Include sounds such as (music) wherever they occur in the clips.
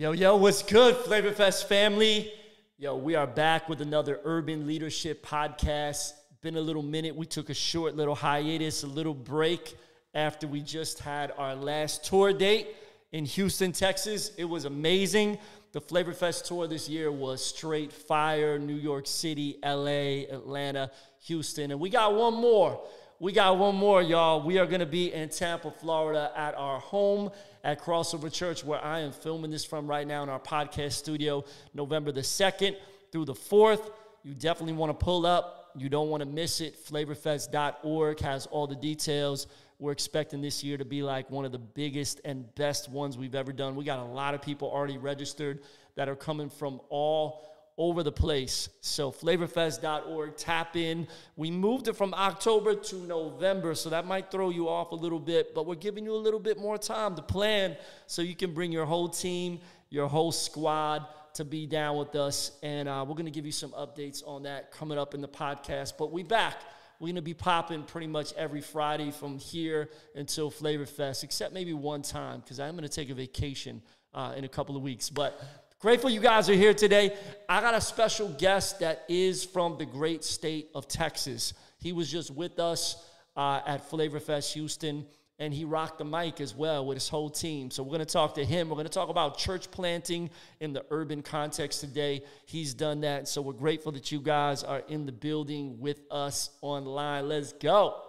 Yo, yo, what's good, Flavor Fest family? Yo, we are back with another Urban Leadership podcast. Been a little minute. We took a short little hiatus, a little break after we just had our last tour date in Houston, Texas. It was amazing. The Flavor Fest tour this year was straight fire New York City, LA, Atlanta, Houston. And we got one more. We got one more, y'all. We are going to be in Tampa, Florida at our home at Crossover Church, where I am filming this from right now in our podcast studio, November the 2nd through the 4th. You definitely want to pull up. You don't want to miss it. Flavorfest.org has all the details. We're expecting this year to be like one of the biggest and best ones we've ever done. We got a lot of people already registered that are coming from all over the place. So flavorfest.org, tap in. We moved it from October to November, so that might throw you off a little bit, but we're giving you a little bit more time to plan so you can bring your whole team, your whole squad to be down with us. And uh, we're going to give you some updates on that coming up in the podcast. But we back. We're going to be popping pretty much every Friday from here until Flavor Fest, except maybe one time because I'm going to take a vacation uh, in a couple of weeks. But Grateful you guys are here today. I got a special guest that is from the great state of Texas. He was just with us uh, at Flavor Fest Houston, and he rocked the mic as well with his whole team. So we're going to talk to him. We're going to talk about church planting in the urban context today. He's done that. So we're grateful that you guys are in the building with us online. Let's go.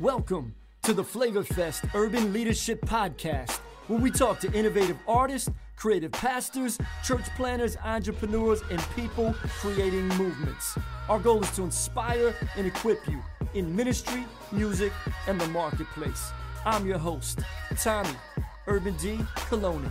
Welcome to the Flavor Fest Urban Leadership Podcast, where we talk to innovative artists creative pastors, church planters, entrepreneurs, and people creating movements. Our goal is to inspire and equip you in ministry, music, and the marketplace. I'm your host, Tommy Urban D. Kyllonen.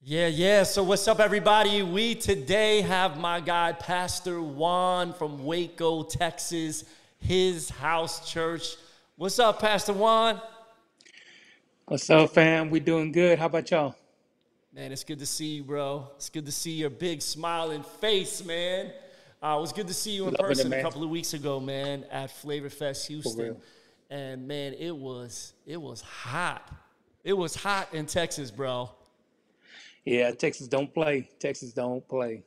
Yeah, yeah. So, what's up, everybody? We today have my guy, Pastor Juan from Waco, Texas, Hiz House Church. What's up, Pastor Juan? What's up, fam? We doing good. How about y'all? Man, it's good to see you, bro. It's good to see your big smiling face, man. Uh, it was good to see you in Loving person it, a couple of weeks ago, man, at Flavor Fest Houston. And man, it was it was hot. It was hot in Texas, bro. Yeah, Texas don't play. Texas don't play.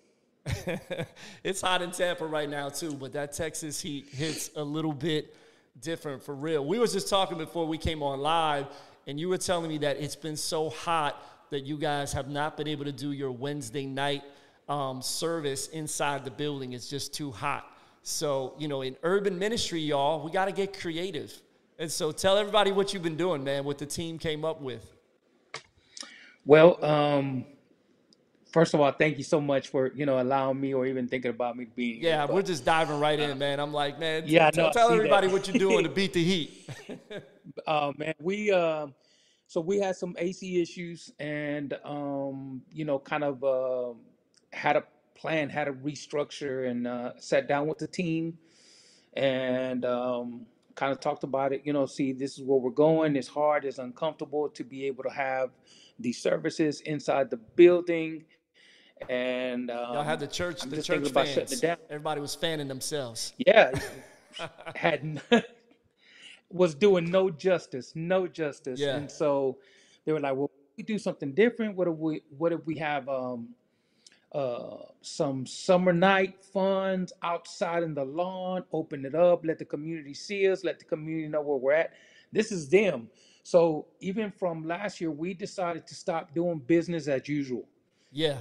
(laughs) it's hot in Tampa right now too, but that Texas heat hits a little bit different for real. We was just talking before we came on live, and you were telling me that it's been so hot that you guys have not been able to do your Wednesday night um, service inside the building. It's just too hot. So, you know, in urban ministry, y'all, we got to get creative. And so tell everybody what you've been doing, man, what the team came up with. Well, um, First of all, thank you so much for you know allowing me or even thinking about me being. Here. Yeah, we're just diving right in, man. I'm like, man, yeah, tell, no, tell everybody that. what you're doing to (laughs) beat the heat. uh, man, we uh, so we had some AC issues, and um, you know, kind of uh, had a plan, had a restructure, and uh, sat down with the team, and um, kind of talked about it. You know, see, this is where we're going. It's hard. It's uncomfortable to be able to have these services inside the building and um, y'all had the church, I'm the church fans. Everybody was fanning themselves. Yeah, (laughs) had (laughs) was doing no justice, no justice. Yeah. And so they were like, "Well, we do something different. What if we? What if we have um, uh, some summer night funds outside in the lawn? Open it up, let the community see us, let the community know where we're at. This is them." So even from last year, we decided to stop doing business as usual. Yeah.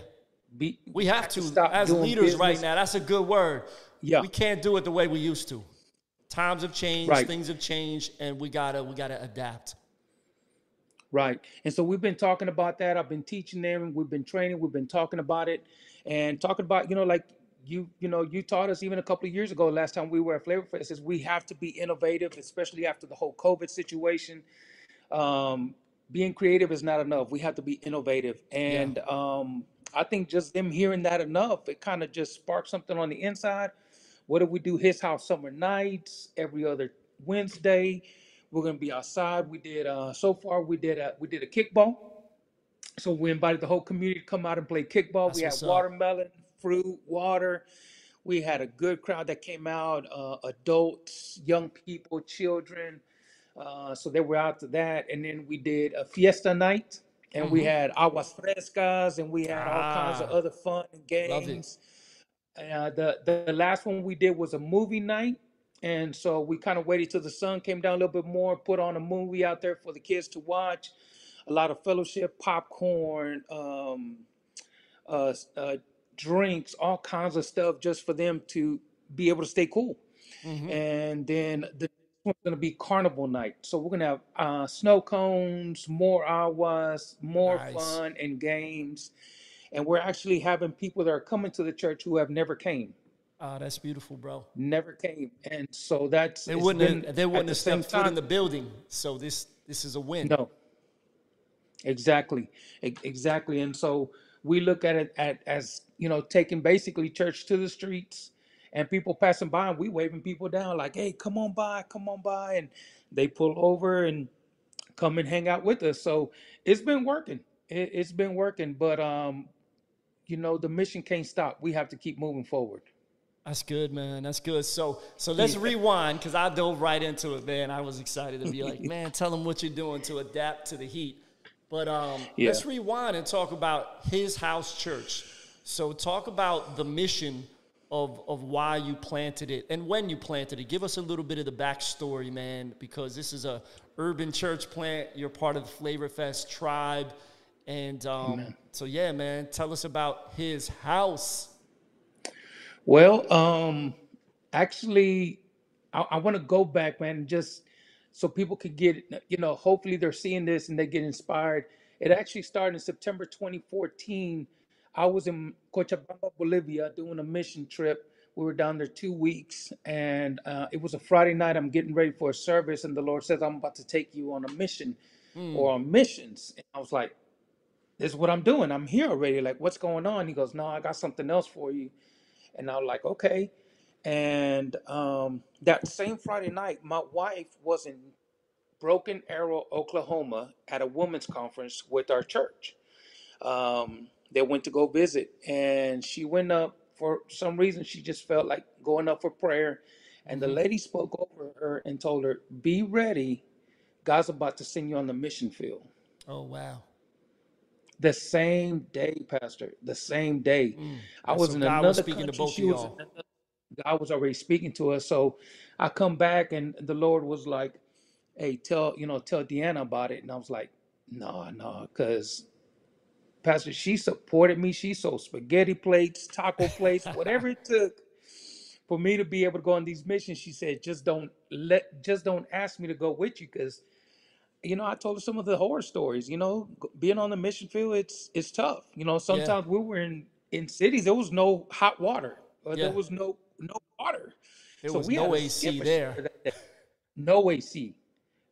Be, we have to, to as leaders business. right now. That's a good word. Yeah, we can't do it the way we used to. Times have changed, right. things have changed, and we gotta we gotta adapt. Right, and so we've been talking about that. I've been teaching them. We've been training. We've been talking about it, and talking about you know like you you know you taught us even a couple of years ago. Last time we were at Flavor Fest, is we have to be innovative, especially after the whole COVID situation. Um, being creative is not enough. We have to be innovative, and yeah. um, I think just them hearing that enough, it kind of just sparked something on the inside. What if we do Hiz House summer nights every other Wednesday? We're gonna be outside. We did uh so far we did a we did a kickball. So we invited the whole community to come out and play kickball. That's we had up. watermelon, fruit, water. We had a good crowd that came out, uh, adults, young people, children. Uh, so they were out to that, and then we did a fiesta night, and we Mm-hmm. had aguas frescas, and we had all kinds of Ah, other fun and games. Uh, the the last one we did was a movie night, and so we kind of waited till the sun came down a little bit more, put on a movie out there for the kids to watch. A lot of fellowship, popcorn, um, uh, uh, drinks, all kinds of stuff, just for them to be able to stay cool. Mm-hmm. And then the next one's gonna be carnival night. So we're gonna have uh, snow cones, more aguas, more Nice. fun and games. And we're actually having people that are coming to the church who have never came, Oh, that's beautiful, bro. never came. And so that's They it's wouldn't been have, they at wouldn't the have same stepped foot in time. the building. So this this is a win. No, exactly, E- exactly. And so we look at it at as you know taking basically church to the streets and people passing by and we waving people down like, hey, come on by, come on by, and they pull over and come and hang out with us. So it's been working. It, it's been working, but um, you know the mission can't stop. We have to keep moving forward. That's good, man. That's good. So so let's Yeah. rewind because I dove right into it, man. I was excited to be like, (laughs) man, tell them what you're doing to adapt to the heat. But um, Yeah. let's rewind and talk about Hiz House Church. So talk about the mission of of why you planted it and when you planted it. Give us a little bit of the backstory, man, because this is a urban church plant. You're part of the Flavor Fest tribe, and um, so yeah, man. Tell us about Hiz House. Well, um, actually, I, I want to go back, man, just so people could get, you know, hopefully they're seeing this and they get inspired. It actually started in September 2014. I was in Cochabamba, Bolivia, doing a mission trip. We were down there two weeks, and uh, it was a Friday night. I'm getting ready for a service, and the Lord says, I'm about to take you on a mission or on missions. And I was like, this is what I'm doing. I'm here already. Like, what's going on? He goes, No, I got something else for you. And I was like, okay. And um, that same Friday night, my wife was in Broken Arrow, Oklahoma, at a women's conference with our church. Um, they went to go visit, and she went up for some reason. She just felt like going up for prayer. And the hmm lady spoke over her and told her, Be ready. God's about to send you on the mission field. Oh wow. The same day, Pastor, the same day. Mm. I And was so in God was another speaking to country. both She of was in y'all. another. God was already speaking to us. So I come back and the Lord was like, "Hey, tell you know, tell Deanna about it." And I was like, "No, no," because Pastor, she supported me. She sold spaghetti plates, taco plates, whatever it (laughs) took for me to be able to go on these missions. She said, "Just don't let, just don't ask me to go with you, because you know, I told her some of the horror stories. You know, g- being on the mission field, it's it's tough. You know, Yeah. sometimes we were in in cities there was no hot water or there Yeah. was no no water, There so was we had no to skip AC a there. shower that day. No AC.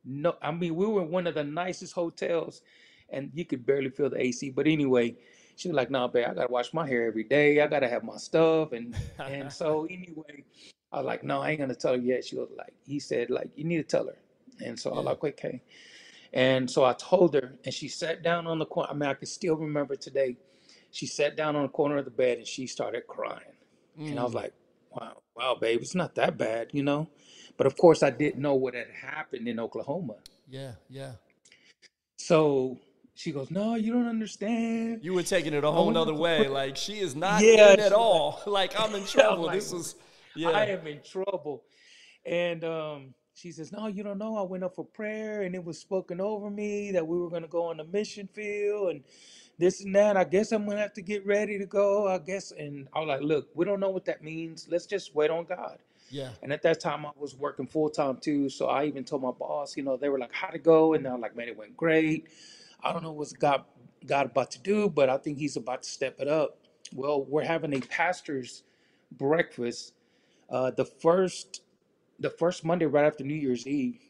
No, I mean we were in one of the nicest hotels, and you could barely feel the AC. But anyway, she was like, "Nah, babe, I gotta wash my hair every day. I gotta have my stuff." And and so (laughs) anyway, I was like, "No, I ain't gonna tell her yet." She was like, "He said like you need to tell her." And so I was yeah. like, "Okay." And so I told her, and she sat down on the corner. I mean, I can still remember today. She sat down on the corner of the bed and she started crying. And I was Mm. like, wow, wow, babe, it's not that bad, you know? But of course, I didn't know what had happened in Oklahoma. Yeah. Yeah. So she goes, no, you don't understand. You were taking it a whole nother way. Like she is not Yeah, in at all. (laughs) Like I'm in (laughs) trouble. like, This was I am in trouble. And um, she says, No, you don't know. I went up for prayer and it was spoken over me that we were going to go on the mission field and this and that. I guess I'm going to have to get ready to go. I guess. And I was like, Look, we don't know what that means. Let's just wait on God. Yeah. And at that time, I was working full time too. So I even told my boss, you know, they were like, How'd it go? And I'm like, Man, it went great. I don't know what's God, God about to do, but I think He's about to step it up. Well, we're having a pastor's breakfast uh, the first the first Monday right after New Year's Eve,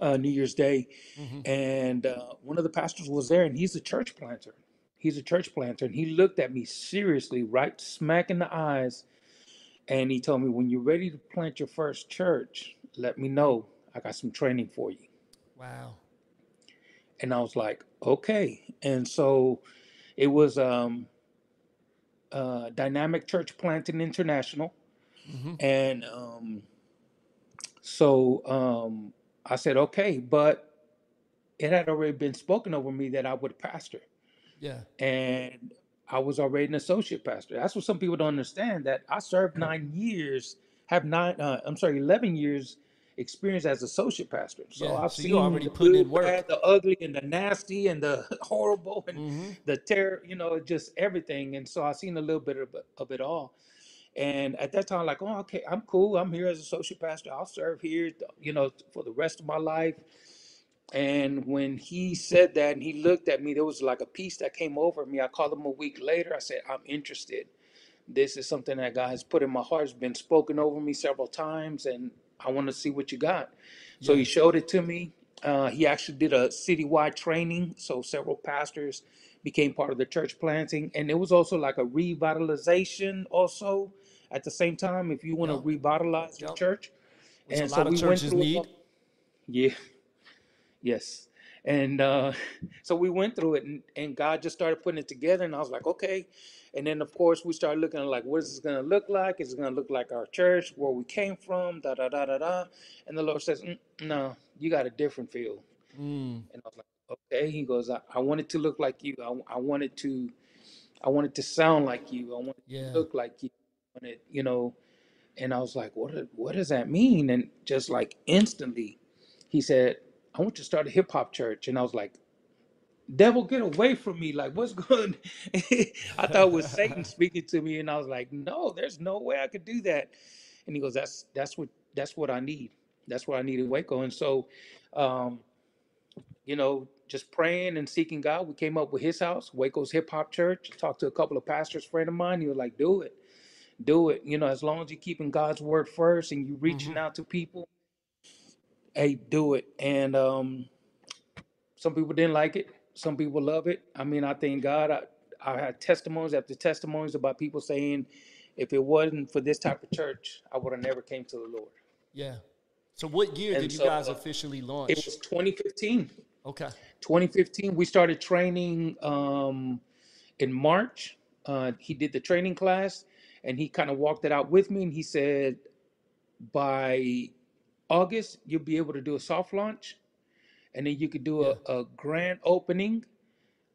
uh, New Year's Day, hmm and uh, one of the pastors was there, and he's a church planter. He's a church planter, and he looked at me seriously, right smack in the eyes, and he told me, "When you're ready to plant your first church, let me know. I got some training for you." Wow. And I was like, "Okay." And so it was um, uh, Dynamic Church Planting International, hmm and um, so um, I said, okay, but it had already been spoken over me that I would pastor. Yeah. And I was already an associate pastor. That's what some people don't understand that I served nine years, have nine, uh, I'm sorry, 11 years experience as associate pastor. So Yeah. I've So seen already the good, bad, the ugly, and the nasty, and the (laughs) horrible, and Mm-hmm. the terror, you know, just everything. And so I've seen a little bit of, it- of it all. And at that time, like, oh, okay, I'm cool. I'm here as associate pastor. I'll serve here, you know, for the rest of my life. And when he said that and he looked at me, there was like a peace that came over me. I called him a week later. I said, I'm interested. This is something that God has put in my heart. It's been spoken over me several times, and I want to see what you got. So he showed it to me. Uh, he actually did a citywide training. So several pastors became part of the church planting. And it was also like a revitalization, also at the same time, if you want to Yep. revitalize your Yep. church. Which a And so lot of we went churches through a need. couple. Yeah. Yes. And uh, (laughs) so we went through it, and, and God just started putting it together. And I was like, okay. And then, of course, we started looking at like, what is this going to look like? Is it going to look like our church, where we came from? Da da da da da. And the Lord says, "Mm, no, you got a different feel. Mm. And I was like, okay. He goes, I, I want it to look like you. I, I want it to, I want it to sound like you. I want it Yeah. to look like you. I want it, you know. And I was like, what? What does that mean? And just like instantly, he said, I want you to start a hip hop church. And I was like, devil, get away from me. Like, what's (laughs) going I thought it was Satan speaking to me. And I was like, no, there's no way I could do that. And he goes, that's, that's what, that's what I need. That's what I need in Waco. And so, um, you know, just praying and seeking God, we came up with Hiz House, Waco's Hip Hop Church. Talked to a couple of pastors, friend of mine. He was like, do it, do it. You know, as long as you're keeping God's word first and you reaching Mm-hmm. out to people, hey, do it. And, um, some people didn't like it. Some people love it. I mean, I thank God. I, I had testimonies after testimonies about people saying, if it wasn't for this type of church, I would have never came to the Lord. Yeah. So what year And did you so guys officially launch? it was 2015. Okay. 2015, we started training um, in March. Uh, he did the training class and he kind of walked it out with me. And he said, by August, you'll be able to do a soft launch and then you could do Yeah. a, a grand opening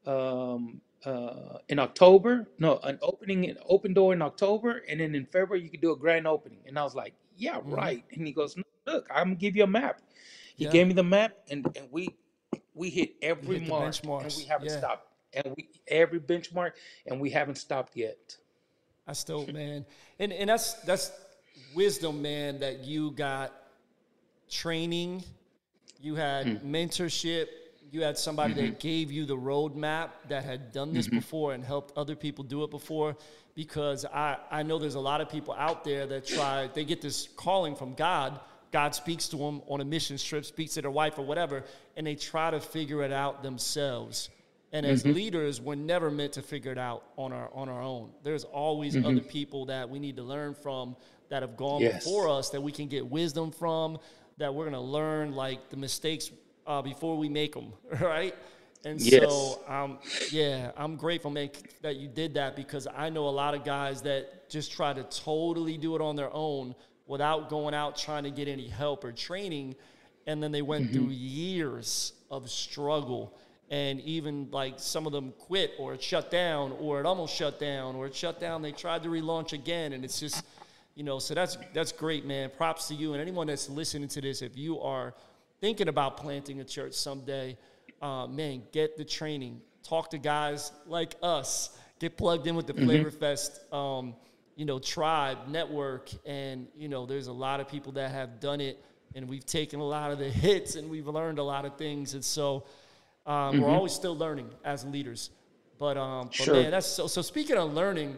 um, uh, in October. No, an opening, an open door in October, and then in February you could do a grand opening. And I was like, "Yeah, hmm right." And he goes, "No, "Look, I'm gonna give you a map." He Yeah. gave me the map, and and we we hit You every hit the mark, and benchmarks. we haven't Yeah. stopped. And we every benchmark, and we haven't stopped yet. That's dope, (laughs) man. And and that's that's wisdom, man, that you got training, you had Mm. mentorship, you had somebody Mm-hmm. that gave you the roadmap that had done this before and helped other people do it before. Because I, I know there's a lot of people out there that try, they get this calling from God. God speaks to them on a mission trip, speaks to their wife or whatever, and they try to figure it out themselves. And as Mm-hmm. leaders, we're never meant to figure it out on our on our own. There's always Mm-hmm. other people that we need to learn from that have gone Yes. before us that we can get wisdom from. That we're gonna learn like the mistakes uh, before we make them, (laughs) right? And Yes. so, um, yeah, I'm grateful, man, that you did that because I know a lot of guys that just try to totally do it on their own without going out trying to get any help or training, and then they went Mm-hmm. through years of struggle and even like some of them quit or it shut down or it almost shut down or it shut down they tried to relaunch again and it's just you know so that's that's great man. Props to you and anyone that's listening to this. If you are thinking about planting a church someday uh, man get the training. Talk to guys like us. Get plugged in with the flavor fest um, you know tribe network and you know there's a lot of people that have done it and we've taken a lot of the (laughs) hits and we've learned a lot of things and so um, We're always still learning as leaders, but um, but Sure. man, that's so. So speaking of learning,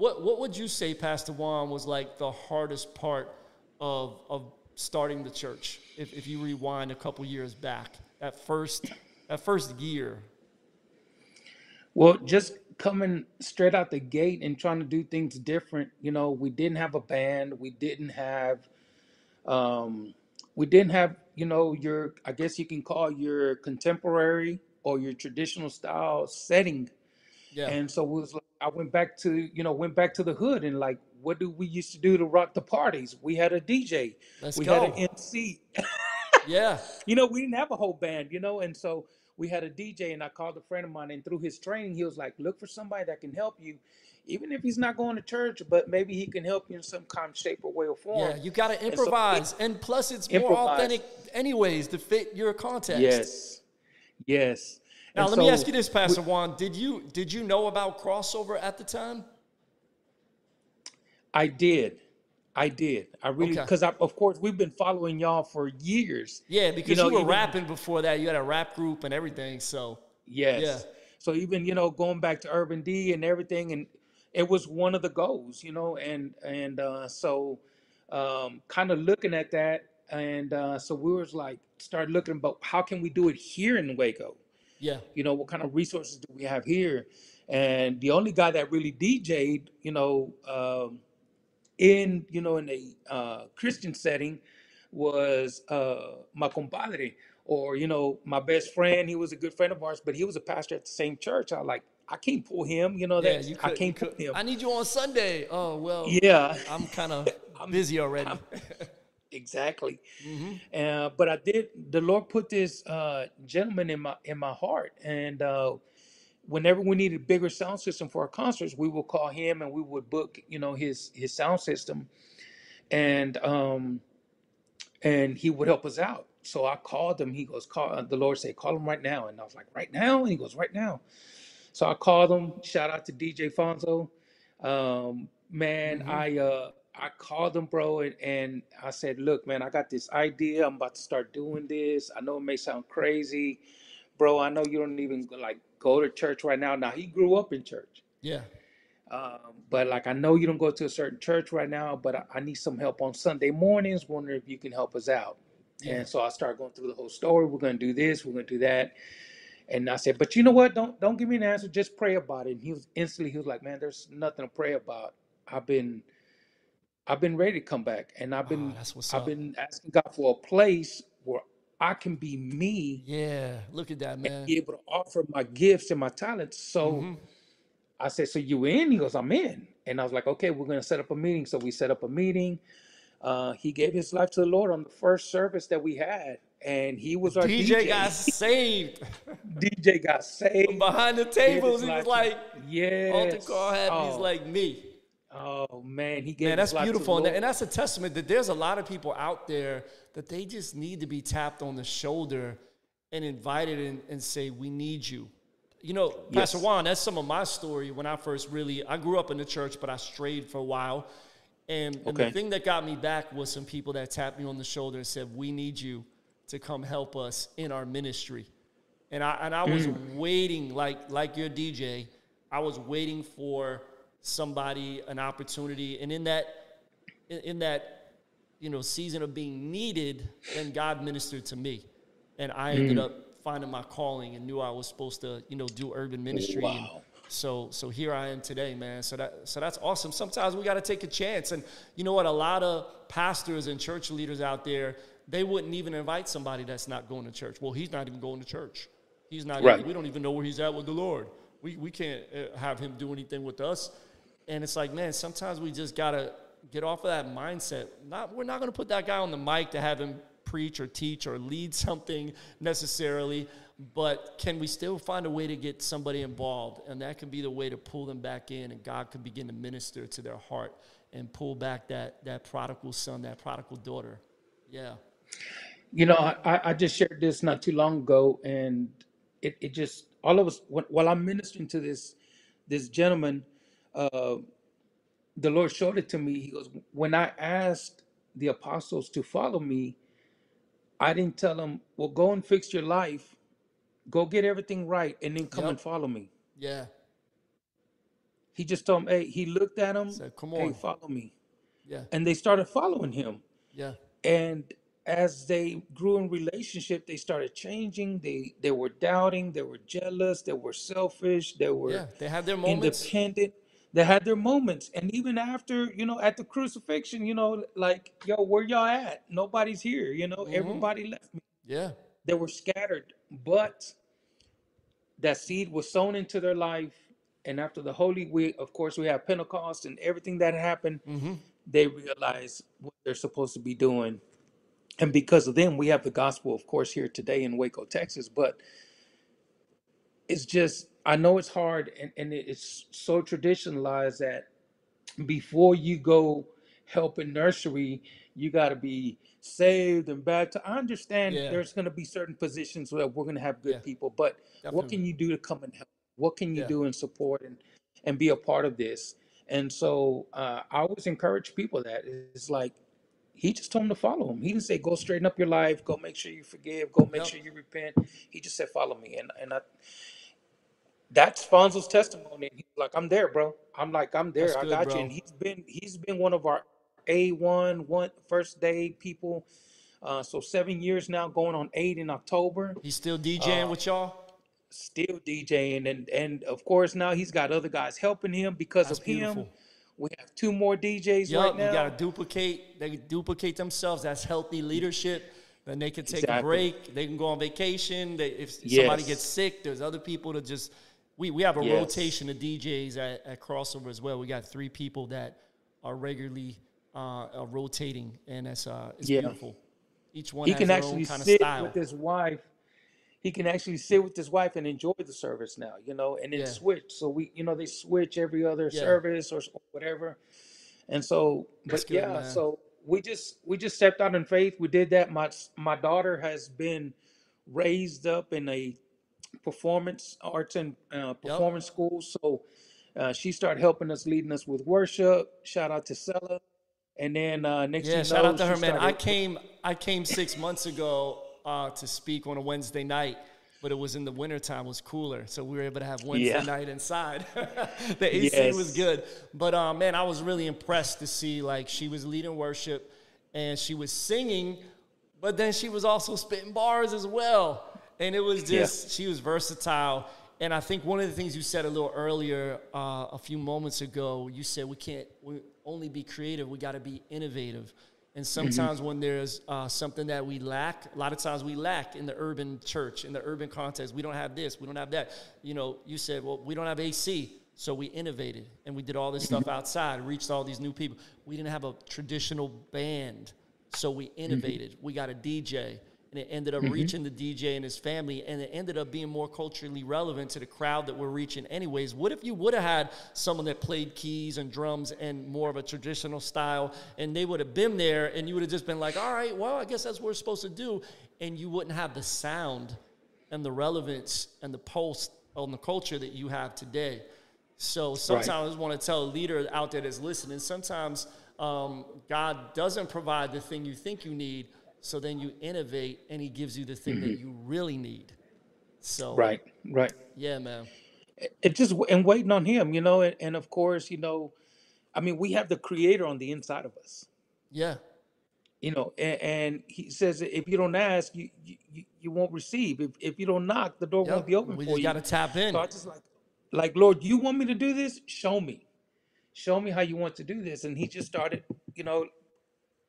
what what would you say, Pastor Juan, was like the hardest part of of starting the church? If if you rewind a couple years back, that first that first year. Well, just coming straight out the gate and trying to do things different. You know, we didn't have a band. We didn't have, um, we didn't have, you know, your, I guess you can call your contemporary or your traditional style setting. Yeah, And so it was like, I went back to, you know, went back to the hood and like, what do we used to do to rock the parties? We had a DJ. let's We had an go. MC. (laughs) Yeah. you know, we didn't have a whole band, you know, and so we had a DJ, and I called a friend of mine, and through his training, he was like, "Look for somebody that can help you, even if he's not going to church, but maybe he can help you in some kind, of shape, or way or form. Yeah, you got to And so improvise. And plus, it's more authentic, anyways, to fit your context. Yes, yes. Now, And let me ask you this, Pastor Juan. Did you did you know about crossover at the time? I did. I did. I really, Okay. because I, of course, we've been following y'all for years. Yeah, because you, know, were even- rapping before that. You had a rap group and everything. So, Yes. Yeah. So even you know going back to Urban D and everything, and it was one of the goals, you know, and and uh, so um, kind of looking at that, and uh, so we was like start looking but how can we do it here in Waco. Yeah, You know, what kind of resources do we have here? And the only guy that really DJ'd, you know, um, in you know in a uh, Christian setting was uh, my compadre, or you know my best friend. He was a good friend of ours, but he was a pastor at the same church. I like I can't pull him. You know yeah. that You I could, you can't pull could. him. I need you on Sunday. Oh well, Yeah, I'm kind of (laughs) I'm busy already. (laughs) exactly. hmm Uh, but I did. The Lord put this uh, gentleman in my in my heart, and uh, whenever we needed a bigger sound system for our concerts, we would call him, and we would book, you know, his his sound system, and um, and he would help us out. So I called him. He goes, "Call." The Lord said, "Call him right now." And I was like, "Right now?" And he goes, "Right now." So I called him. Shout out to DJ Fonzo. Um, man, hmm I uh, I called him, bro, and, and I said, "Look, man, I got this idea. I'm about to start doing this. I know it may sound crazy, bro. I know you don't even like go to church right now. Now he grew up in church, Yeah, um, but like I know you don't go to a certain church right now. But I, I need some help on Sunday mornings. Wondering if you can help us out." yeah, And so I started going through the whole story. We're going to do this. We're going to do that. And I said, but you know what? Don't don't give me an answer. Just pray about it. And he was instantly he was like, man, there's nothing to pray about. I've been I've been ready to come back, and I've Oh, been that's what's I've up. been asking God for a place where I can be me Yeah, look at that, and man. be able to offer my gifts and my talents. So hmm I said, so you in? He goes, I'm in. And I was like, okay, we're going to set up a meeting. So we set up a meeting. Uh, he gave his life to the Lord on the first service that we had, and he was our DJ DJ. got (laughs) saved DJ got saved, behind the gave tables. his He was life to like, altar yes. call happened. He's Oh, like me. Oh man, he Man, that's beautiful. And, that- and that's a testament that there's a lot of people out there that they just need to be tapped on the shoulder and invited and, and say, We need you. You know, Pastor Juan, that's some of my story when I first really, I grew up in the church, but I strayed for a while. And, and the thing that got me back was some people that tapped me on the shoulder and said, We need you to come help us in our ministry. And I and I was Mm. waiting like like your DJ. I was waiting for somebody an opportunity, and in that in, that you know season of being needed, then God ministered to me, and I ended Mm. up finding my calling and knew I was supposed to you know do urban ministry. And Wow. so so here I am today, man. So that so that's awesome. Sometimes we got to take a chance, and you know what? A lot of pastors and church leaders out there, they wouldn't even invite somebody that's not going to church. Well, he's not even going to church. He's not. Right. Even, we don't even know where he's at with the Lord. We we can't uh, have him do anything with us. And it's like, man, sometimes we just gotta get off of that mindset. Not we're not gonna put that guy on the mic to have him preach or teach or lead (laughs) something necessarily, but can we still find a way to get somebody involved? And that can be the way to pull them back in, and God can begin to minister to their heart and pull back that that prodigal son, that prodigal daughter. Yeah. You know, I, I just shared this not too long ago, and it, it just all of us while I'm ministering to this this gentleman, uh, the Lord showed it to me. He goes, when I asked the apostles to follow me, I didn't tell them, well, go and fix your life, go get everything right, and then come and Yep. follow me. Yeah. He just told them, hey, he looked at them, So come hey, on. follow me, Yeah. and they started following him. Yeah. and as they grew in relationship they started changing they they were doubting they were jealous they were selfish they were Yeah. They had their moments. independent they had their moments. And even after you know at the crucifixion you know like yo where y'all at? Nobody's here you know hmm everybody left me. Yeah. they were scattered. But that seed was sown into their life. And after the holy week of course we have pentecost and everything that happened hmm they realized what they're supposed to be doing. And because of them, we have the gospel, of course, here today in Waco, Texas. But it's just, I know it's hard and, and it's so traditionalized that before you go help in nursery, you got to be saved and baptized. I understand Yeah, there's going to be certain positions where we're going to have yeah, good people, but what definitely. can you do to come and help? What can you Yeah, do and support and and be a part of this? And so uh, I always encourage people that it's like he just told them to follow him. He didn't say go straighten up your life, go make sure you forgive, go make yep. sure you repent. He just said follow me, and and I, that's Fonzo's testimony. He's like, I'm there, bro. I'm like, I'm That's there. I good, got you. And he's been he's been one of our A one one first day people. Uh, so seven years now, going on eight in October. He's still DJing Uh, with y'all? still DJing, and and of course now he's got other guys helping him. Because That's of him, beautiful. we have two more DJs right Yup, you gotta duplicate. They duplicate themselves. That's healthy leadership. Then they can take a break. They can go on vacation. They, if somebody gets sick, there's other people to just. We, we have a Yes. rotation of DJs at, at crossover as well. We got three people that are regularly uh, uh, rotating, and it's uh, it's Yeah. beautiful. Each one He can actually sit style. with his wife. He can actually sit with his wife and enjoy the service now, you know, and then Yeah, switch. So we, you know, they switch every other yeah, service or whatever. And so, that's but good, yeah, man. so we just we just stepped out in faith. We did that. My my daughter has been raised up in a performance arts and uh, performance school. So uh, she started helping us, leading us with worship. Shout out to Sella. And then uh, next Yeah, shout out to her, man. I came I came six months ago uh, to speak on a Wednesday night, but it was in the wintertime, it was cooler. So we were able to have Wednesday Yeah. night inside. (laughs) the AC was good. But uh, man, I was really impressed to see like she was leading worship and she was singing, but then she was also spitting bars as well. And it was Yeah. just she was versatile. And I think one of the things you said a little earlier, uh, a few moments ago, you said we can't we only be creative, we got to be innovative. And sometimes when there's uh, something that we lack, a lot of times we lack in the urban church, in the urban context. We don't have this, we don't have that. You know, you said, well, we don't have AC. So we innovated and we did all this stuff outside, reached all these new people. We didn't have a traditional band. So we innovated. We got a DJ, and it ended up reaching the DJ and his family, and it ended up being more culturally relevant to the crowd that we're reaching, anyways. What if you would have had someone that played keys and drums and more of a traditional style, and they would have been there, and you would have just been like, all right, well, I guess that's what we're supposed to do, and you wouldn't have the sound and the relevance and the pulse on the culture that you have today. So sometimes Right. I just want to tell a leader out there that's listening, sometimes um, God doesn't provide the thing you think you need, so then you innovate and He gives you the thing that mm-hmm. you really need. So, Right, right. yeah, man. It just and waiting on him, you know, and, and of course, you know, I mean, we have the creator on the inside of us, Yeah, you know, and, and he says if you don't ask, you, you you you won't receive. If if you don't knock, the door yep. won't be open We for just gotta tap in. So I just like like Lord, you want me to do this? Show me. Show me how you want to do this. And he just started, you know,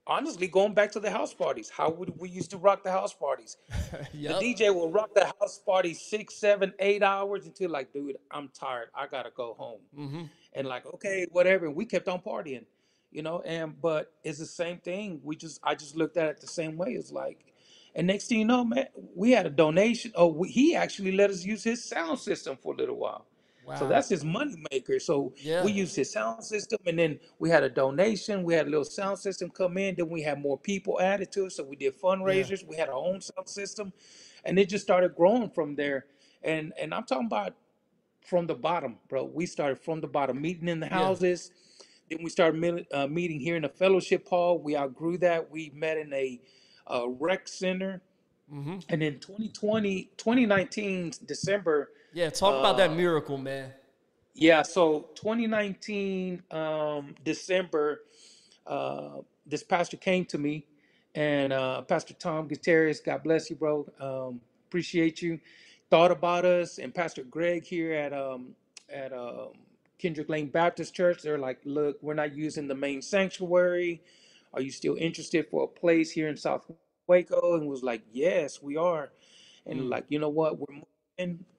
honestly going back to the house parties. How would we used to rock the house parties? (laughs) The. DJ will rock the house party six, seven, eight hours until like, dude, I'm tired. I gotta go home. Mm-hmm. And like, okay, whatever. And we kept on partying, you know. And but it's the same thing. We just, I just looked at it the same way. It's like, and next thing you know, man, we had a donation. Oh, we, he actually let us use his sound system for a little while. So that's his money maker. So Yeah. we used his sound system, and then we had a donation. We had a little sound system come in. Then we had more people added to it. So we did Yeah. fundraisers. We had our own sound system, and it just started growing from there. And and I'm talking about from the bottom, bro. We started from the bottom, meeting in the Yeah. houses. Then we started meet, uh, meeting here in the fellowship hall. We outgrew that. We met in a uh, rec center. Mm-hmm. And in 2020, 2019, December, Yeah. Talk about that uh, miracle, man. yeah, so 2019, um, December, uh, this pastor came to me, and uh, Pastor Tom Gutierrez, God bless you, bro. Um, appreciate you. Thought about us, and Pastor Greg here at um, at um, Kendrick Lane Baptist Church. They're like, look, we're not using the main sanctuary. Are you still interested for a place here in South Waco? And was like, yes, we are. And Mm. like, you know what, we're moving,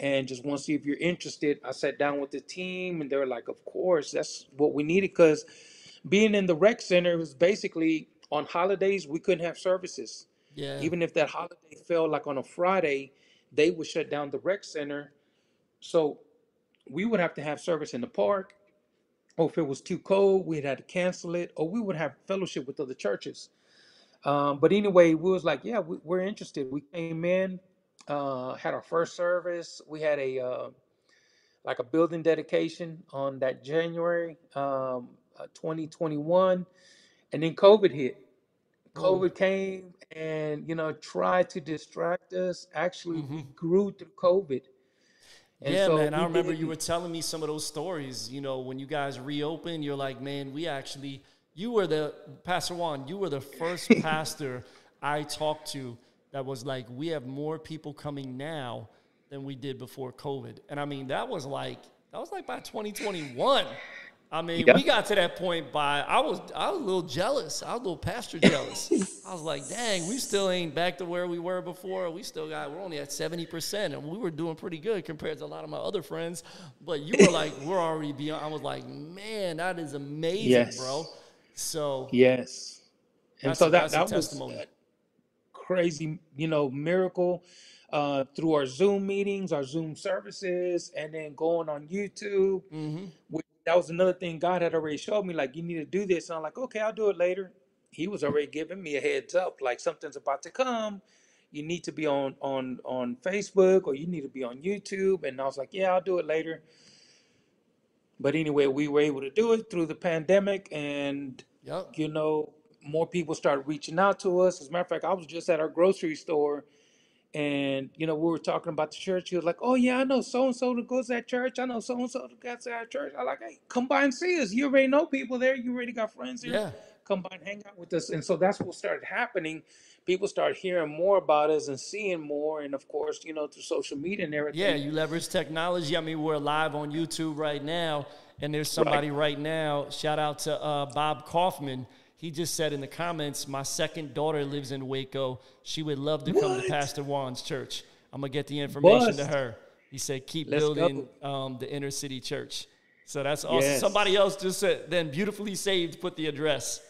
and just want to see if you're interested. I sat down with the team, and they were like, of course, that's what we needed because being in the rec center was basically on holidays we couldn't have services Yeah. Even if that holiday fell like on a Friday, they would shut down the rec center. So we would have to have service in the park, or if it was too cold, we'd have to cancel it, or we would have fellowship with other churches. Um, but anyway, we was like, yeah, we, we're interested. We came in, uh, had our first service. We had a uh, like a building dedication on that January um, uh, 2021, and then COVID hit. COVID came and you know tried to distract us. Actually, we grew through COVID, and Yeah, so man. I we remember you didn't. were telling me some of those stories. You know, when you guys reopened, you're like, man, we actually, you were the, Pastor Juan, you were the first (laughs) pastor I talked to that was like, we have more people coming now than we did before COVID. And I mean, that was like, that was like by 2021. I mean, Yeah. we got to that point by I was I was a little jealous. I was a little pastor jealous. (laughs) I was like, dang, we still ain't back to where we were before. We still got we're only at 70%, and we were doing pretty good compared to a lot of my other friends. But you were like, we're already beyond. I was like, man, that is amazing, bro. So yes, and so that that was testimony. Crazy, you know, miracle uh, through our Zoom meetings, our Zoom services, and then going on YouTube. Mm-hmm. Which, that was another thing God had already showed me. Like, you need to do this. And I'm like, okay, I'll do it later. He was already giving me a heads up, like something's about to come. You need to be on on on Facebook or you need to be on YouTube. And I was like, yeah, I'll do it later. But anyway, we were able to do it through the pandemic, and Yep. you know, more people started reaching out to us. As a matter of fact, I was just at our grocery store and you know, we were talking about the church. He was like, "Oh yeah, I know so and so that goes to that church. I know so and so that goes to that church." I like, "Hey, come by and see us. You already know people there. You already got friends there. Yeah. Come by and hang out with us." And so that's what started happening. People started hearing more about us and seeing more, and of course, you know, through social media and everything. Yeah, everything. you leverage technology. I mean, we're live on YouTube right now, and there's Right. somebody right now. Shout out to uh, Bob Kaufman. He just said in the comments, "My second daughter lives in Waco. She would love to come to Pastor Juan's church. I'm gonna get the information to her." He said, "Keep Let's building um, the inner city church." So that's awesome. Yes. Somebody else just said, then beautifully saved, put the address.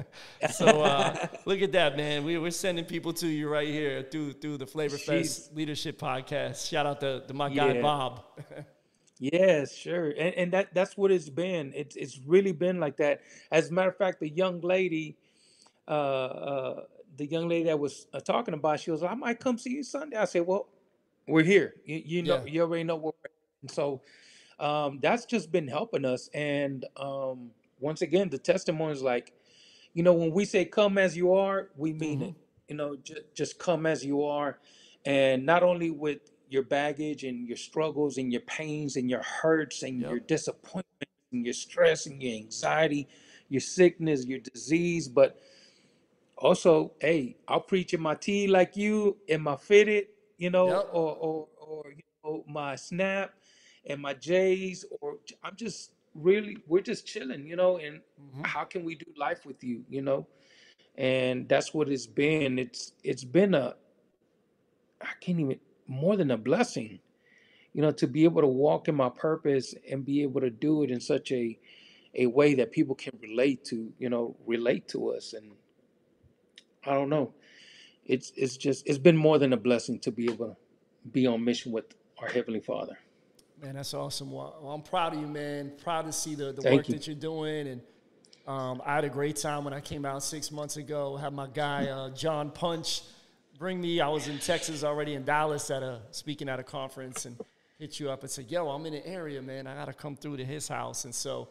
(laughs) so uh, (laughs) look at that, man. We, we're sending people to you right here through through the Flavor Jeez. Fest Leadership Podcast. Shout out to, to my guy Yeah. Bob. (laughs) Yes, sure. And and that that's what it's been. It's it's really been like that. As a matter of fact, the young lady, uh, uh, the young lady that was uh, talking about, she was like, I might come see you Sunday. I said, Well, we're here. You, you know, yeah, you already know where we're at. And so um, that's just been helping us. And um, once again, the testimony is like, you know, when we say come as you are, we mean hmm it. You know, just just come as you are, and not only with your baggage and your struggles and your pains and your hurts and your yep, disappointment and your stress and your anxiety, your sickness, your disease, but also, hey, I'll preach in my tee like you, in my fitted, you know, yep, or or or you know, my snap and my J's, or I'm just really, we're just chilling, you know, and hmm how can we do life with you, you know? And that's what it's been. It's it's been a I can't even more than a blessing, you know, to be able to walk in my purpose and be able to do it in such a a way that people can relate to, you know, relate to us. And I don't know. It's it's just it's been more than a blessing to be able to be on mission with our Heavenly Father. Man, that's awesome. Well, I'm proud of you, man. Proud to see the, the Thank work you. that you're doing. And um, I had a great time when I came out six months ago. Had my guy, uh, John Punch, bring me. I was in Texas already in Dallas at a speaking at a conference and hit you up and said, yo, I'm in the area, man. I got to come through to Hiz House. And so,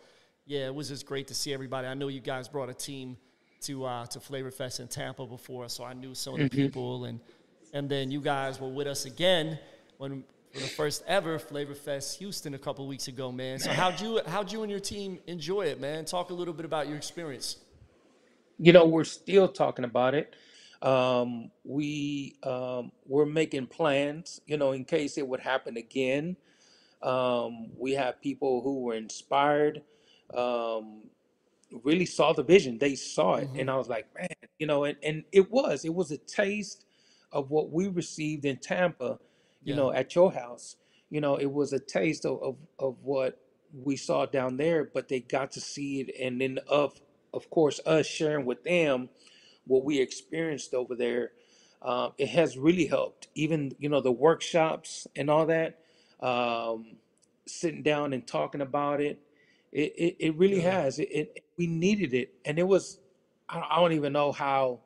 yeah, it was just great to see everybody. I know you guys brought a team to uh, to Flavor Fest in Tampa before, so I knew some of the hmm people. And, and then you guys were with us again when for the first ever Flavor Fest Houston a couple weeks ago, man. So how'd you how'd you and your team enjoy it, man? Talk a little bit about your experience. You know, we're still talking about it. Um, we um, we're making plans, you know, in case it would happen again. Um, we have people who were inspired, um, really saw the vision. They saw it, Mm-hmm. and I was like, man, you know, and, and it was it was a taste of what we received in Tampa, you Yeah. know, at your house. You know, it was a taste of of, of what we saw down there, but they got to see it, and then of of course us sharing with them what we experienced over there. uh, it has really helped. Even you know the workshops and all that, um, sitting down and talking about it, it it, it really Good. has. It, it we needed it, and it was. I I don't even know how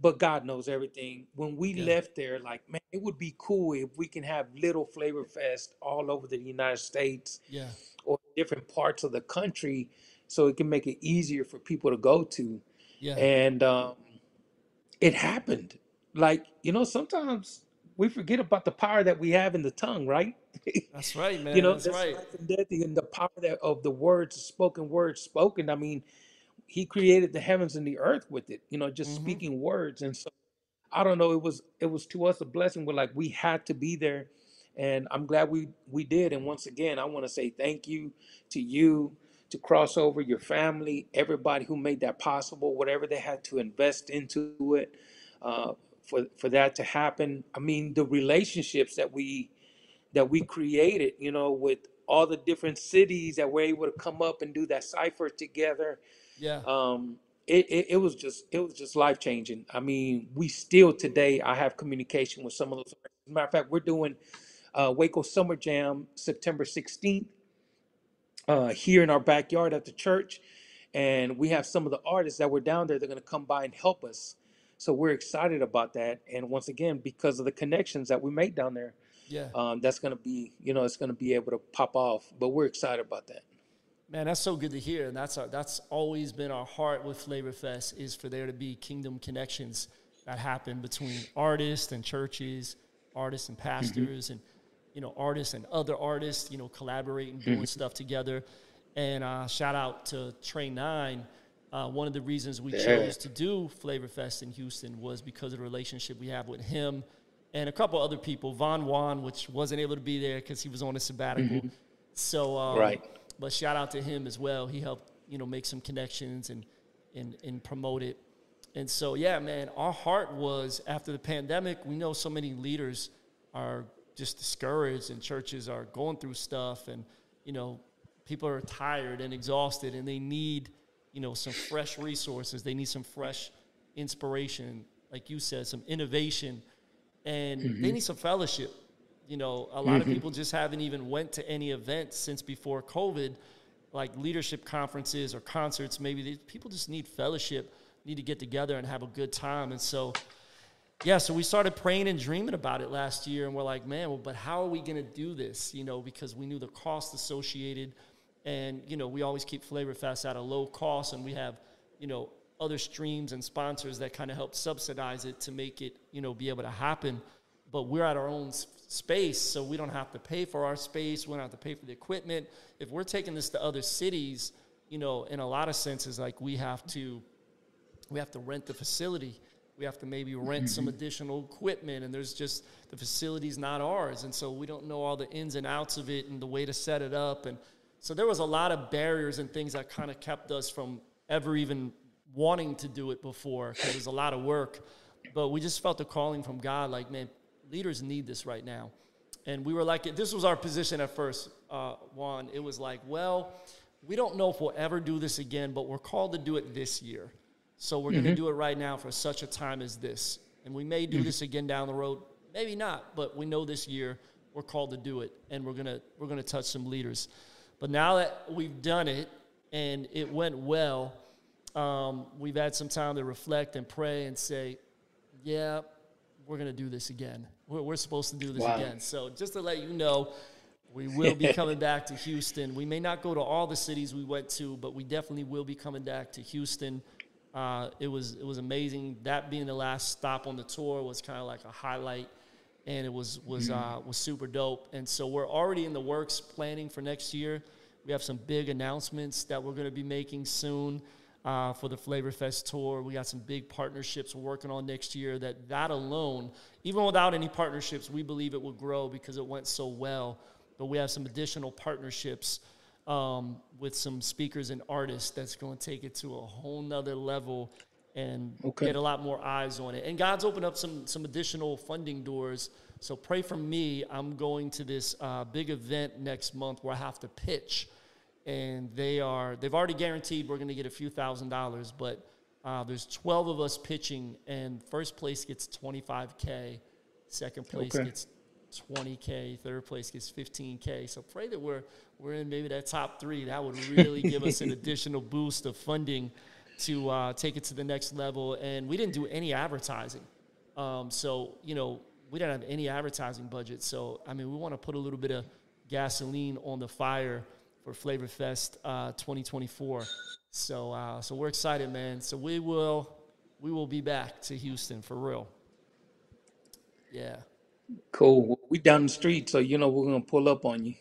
but God knows everything. When we Yeah. left there, like, man, it would be cool if we can have little Flavor Fest all over the United States Yeah. or different parts of the country so it can make it easier for people to go to. Yeah. And um, it happened. Like, you know, sometimes we forget about the power that we have in the tongue, right? That's right, (laughs) man. You man. know, That's that's right. life and death and the power that of the words, spoken words spoken. I mean, he created the heavens and the earth with it, you know, just Mm-hmm. speaking words. And so I don't know. It was it was to us a blessing. We're like we had to be there, and I'm glad we we did. And once again, I want to say thank you to you, to Crossover your family, everybody who made that possible. Whatever they had to invest into it, uh, for for that to happen. I mean, the relationships that we that we created, you know, with all the different cities that were able to come up and do that cipher together Yeah. um it, it, it was just it was just life changing i mean we still today i have communication with some of those. As a matter of fact we're doing uh waco summer jam september 16th uh here in our backyard at the church and we have some of the artists that were down there they're going to come by and help us. So we're excited about that and once again because of the connections that we made down there Yeah. um that's going to be you know it's going to be able to pop off but we're excited about that. Man, that's so good to hear, and that's our, that's always been our heart with Flavor Fest is for there to be kingdom connections that happen between artists and churches, artists and pastors, and you know artists and other artists, you know, collaborating, doing stuff together. And uh, shout out to Trey Nine. Uh, one of the reasons we Yeah. chose to do Flavor Fest in Houston was because of the relationship we have with him and a couple other people. Von Juan, which wasn't able to be there because he was on a sabbatical. So um, Right. but shout out to him as well. He helped, you know, make some connections and and and promote it. And so yeah, man, our heart was after the pandemic, we know so many leaders are just discouraged and churches are going through stuff and you know, people are tired and exhausted and they need, you know, some fresh resources. They need some fresh inspiration, like you said, some innovation and they mm-hmm. need some fellowship. You know, a lot of mm-hmm. people just haven't even went to any events since before COVID, like leadership conferences or concerts. Maybe they, people just need fellowship, need to get together and have a good time. And so, yeah, so we started praying and dreaming about it last year, and we're like, man, well, but how are we going to do this? You know, because we knew the cost associated, and you know, we always keep Flavor Fest at a low cost, and we have, you know, other streams and sponsors that kind of help subsidize it to make it, you know, be able to happen. But we're at our own space, so we don't have to pay for our space. We don't have to pay for the equipment. If we're taking this to other cities, you know, in a lot of senses, like we have to we have to rent the facility. We have to maybe rent some additional equipment, and there's just the facility's not ours, and so we don't know all the ins and outs of it and the way to set it up, and so there was a lot of barriers and things that kind of kept us from ever even wanting to do it before because it was a lot of work. But we just felt the calling from God, like man, leaders need this right now, and we were like, this was our position at first, uh, Juan. It was like, well, we don't know if we'll ever do this again, but we're called to do it this year. So we're going to do it right now for such a time as this. And we may do this again down the road, maybe not, but we know this year we're called to do it and we're going to we're going to touch some leaders. But now that we've done it and it went well, um, we've had some time to reflect and pray and say, yeah, we're going to do this again. We're, we're supposed to do this Wow. again. So just to let you know, we will be (laughs) coming back to Houston. We may not go to all the cities we went to, but we definitely will be coming back to Houston. Uh, it was it was amazing. That being the last stop on the tour was kind of like a highlight, and it was was uh, was super dope. And so we're already in the works planning for next year. We have some big announcements that we're going to be making soon uh, for the Flavor Fest tour. We got some big partnerships we're working on next year. That that alone, even without any partnerships, we believe it will grow because it went so well. But we have some additional partnerships um, with some speakers and artists that's going to take it to a whole nother level and Okay. get a lot more eyes on it. And God's opened up some some additional funding doors. So pray for me. I'm going to this uh, big event next month where I have to pitch, and they are they've already guaranteed we're going to get a few thousand dollars, but Uh, there's 12 of us pitching, and first place gets 25k, second place Okay. gets 20k, third place gets 15k. So pray that we're we're in maybe that top three. That would really give us an (laughs) additional boost of funding to uh, take it to the next level. And we didn't do any advertising, um, so you know we didn't have any advertising budget. So I mean, we want to put a little bit of gasoline on the fire for Flavor Fest uh, 2024. So uh, so we're excited, man. So we will we will be back to Houston for real. Yeah. Cool. We down the street, so you know we're gonna pull up on you.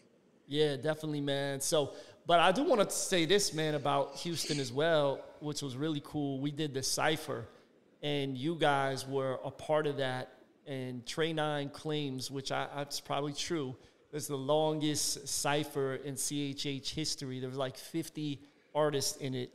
Yeah, definitely, man. So, but I do want to say this, man, about Houston as well, which was really cool. We did the cipher, and you guys were a part of that. And Trey Nine claims, which I, it's probably true, it's the longest cipher in CHH history. There was like 50 artists in it,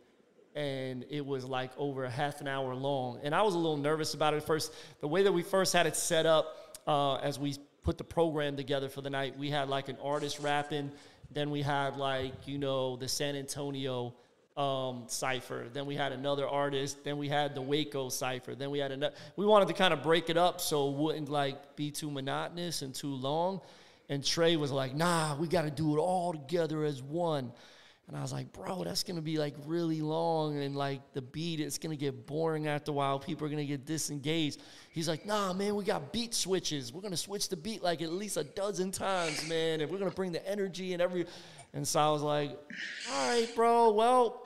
and it was like over a half an hour long. And I was a little nervous about it first. The way that we first had it set up, uh, as we put the program together for the night, we had like an artist rapping, then we had like you know the San Antonio um, cipher, then we had another artist, then we had the Waco cipher, then we had another. We wanted to kind of break it up so it wouldn't like be too monotonous and too long. And Trey was like, "Nah, we got to do it all together as one." And I was like, bro, that's gonna be like really long and like the beat, it's gonna get boring after a while. People are gonna get disengaged. He's like, nah, man, we got beat switches. We're gonna switch the beat like at least a dozen times, man, and we're gonna bring the energy and every. And so I was like, all right, bro, well,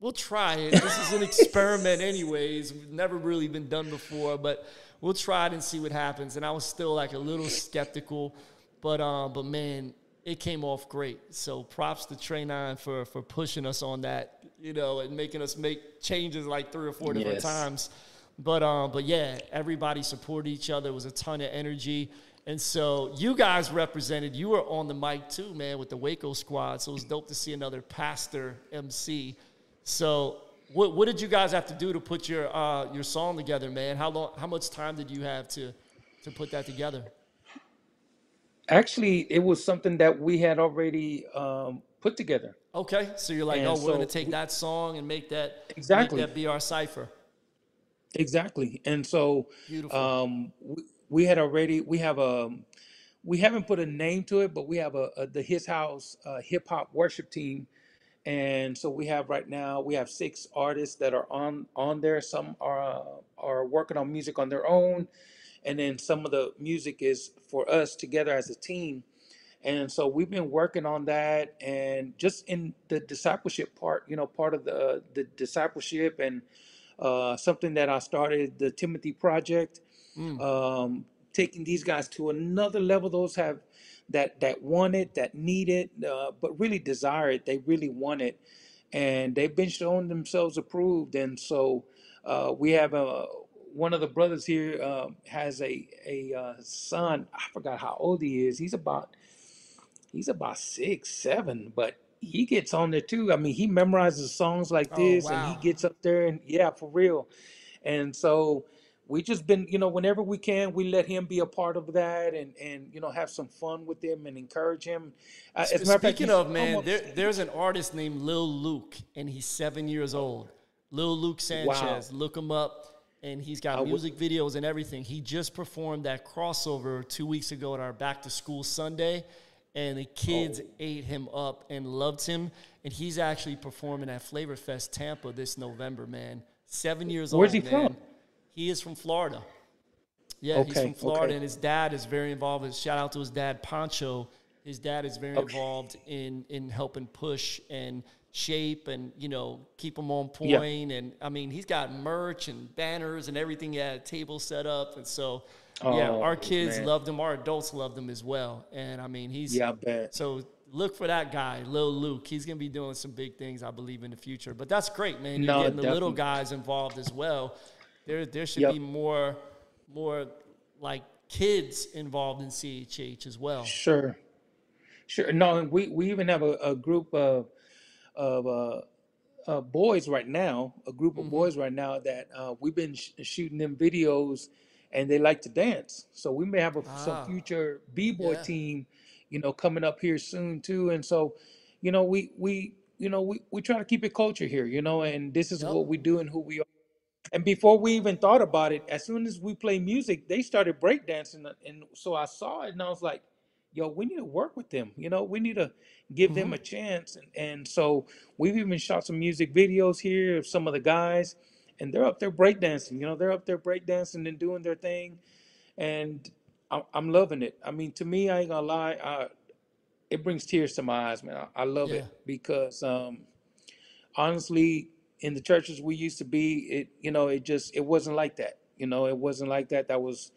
we'll try it. This is an experiment, (laughs) anyways. We've never really been done before, but we'll try it and see what happens. And I was still like a little skeptical, but um, but man, it came off great. So props to Trey Nine for for pushing us on that, you know, and making us make changes like three or four different Yes. times. But um, but yeah, everybody supported each other. It was a ton of energy. And so you guys represented, you were on the mic too, man, with the Waco squad. So it was dope to see another pastor MC. So what what did you guys have to do to put your uh your song together, man? How long how much time did you have to to put that together? Actually, it was something that we had already um, put together. Okay, so you're like, And oh, we're gonna so take that song and make that Exactly. make that be our cipher. Exactly. And so Beautiful. um, we, we had already we have a we haven't put a name to it, but we have a, a the Hiz House uh, hip hop worship team, and so we have right now we have six artists that are on on there. Some are uh, are working on music on their own, and then some of the music is for us together as a team. And so we've been working on that, and just in the discipleship part, you know, part of the the discipleship and uh, something that I started, the Timothy Project, Mm. um, taking these guys to another level. Those have that that want it, that need it, uh, but really desire it. They really want it, and they've been showing themselves approved. And so uh, we have a one of the brothers here uh, has a a uh, son. I forgot how old he is. He's about he's about six, seven, but he gets on there too. I mean, he memorizes songs like Oh this, and he wow. gets up there and yeah, for real. And so we just been, you know, whenever we can, we let him be a part of that, and and you know, have some fun with him and encourage him. Uh, as a Sp- matter of fact, Speaking he's of man, almost there, there's an artist named Lil Luke, and he's seven years old. Lil Luke wow. Sanchez, look him up, and he's got would, music videos and everything. He just performed that crossover two weeks ago at our Back to School Sunday, and the kids oh, ate him up and loved him. And he's actually performing at Flavor Fest Tampa this November, man. Seven years old. where's he man. from? He is from Florida. Yeah, he's from Florida, okay, and his dad is very involved. Shout out to his dad, Pancho. His dad is very okay, involved in in helping push and shape and you know keep them on yeah. And I mean, he's got merch and banners and everything. He had a table set up, and so yeah, oh, our oh kids man, loved him. Our adults loved him as well. And I mean, he's yeah, I bet. so look for that guy, Lil Luke. He's gonna be doing some big things, I believe, in the future. But that's great, man. You're No, getting the little guys involved as well. There, there should Yep, be more, more like kids involved in CHH as well. sure, sure. No, and we we even have a, a group of of uh, uh, boys right now, a group of hmm boys right now that uh, we've been sh- shooting them videos, and they like to dance. So we may have a, some Ah, future b-boy yeah. team, you know, coming up here soon too. And so, you know, we we you know we we try to keep it culture here, you know, and this is Yep. what we do and who we are. And before we even thought about it, as soon as we play music, they started breakdancing. And so I saw it and I was like, yo, we need to work with them. You know, we need to give them hmm a chance. And, and so we've even shot some music videos here of some of the guys, and they're up there breakdancing. You know, they're up there breakdancing and doing their thing. And I'm, I'm loving it. I mean, to me, I ain't gonna lie, uh, it brings tears to my eyes, man. I, I love Yeah. it because um, honestly, in the churches we used to be, it you know, it just it wasn't like that. You know, it wasn't like that. That was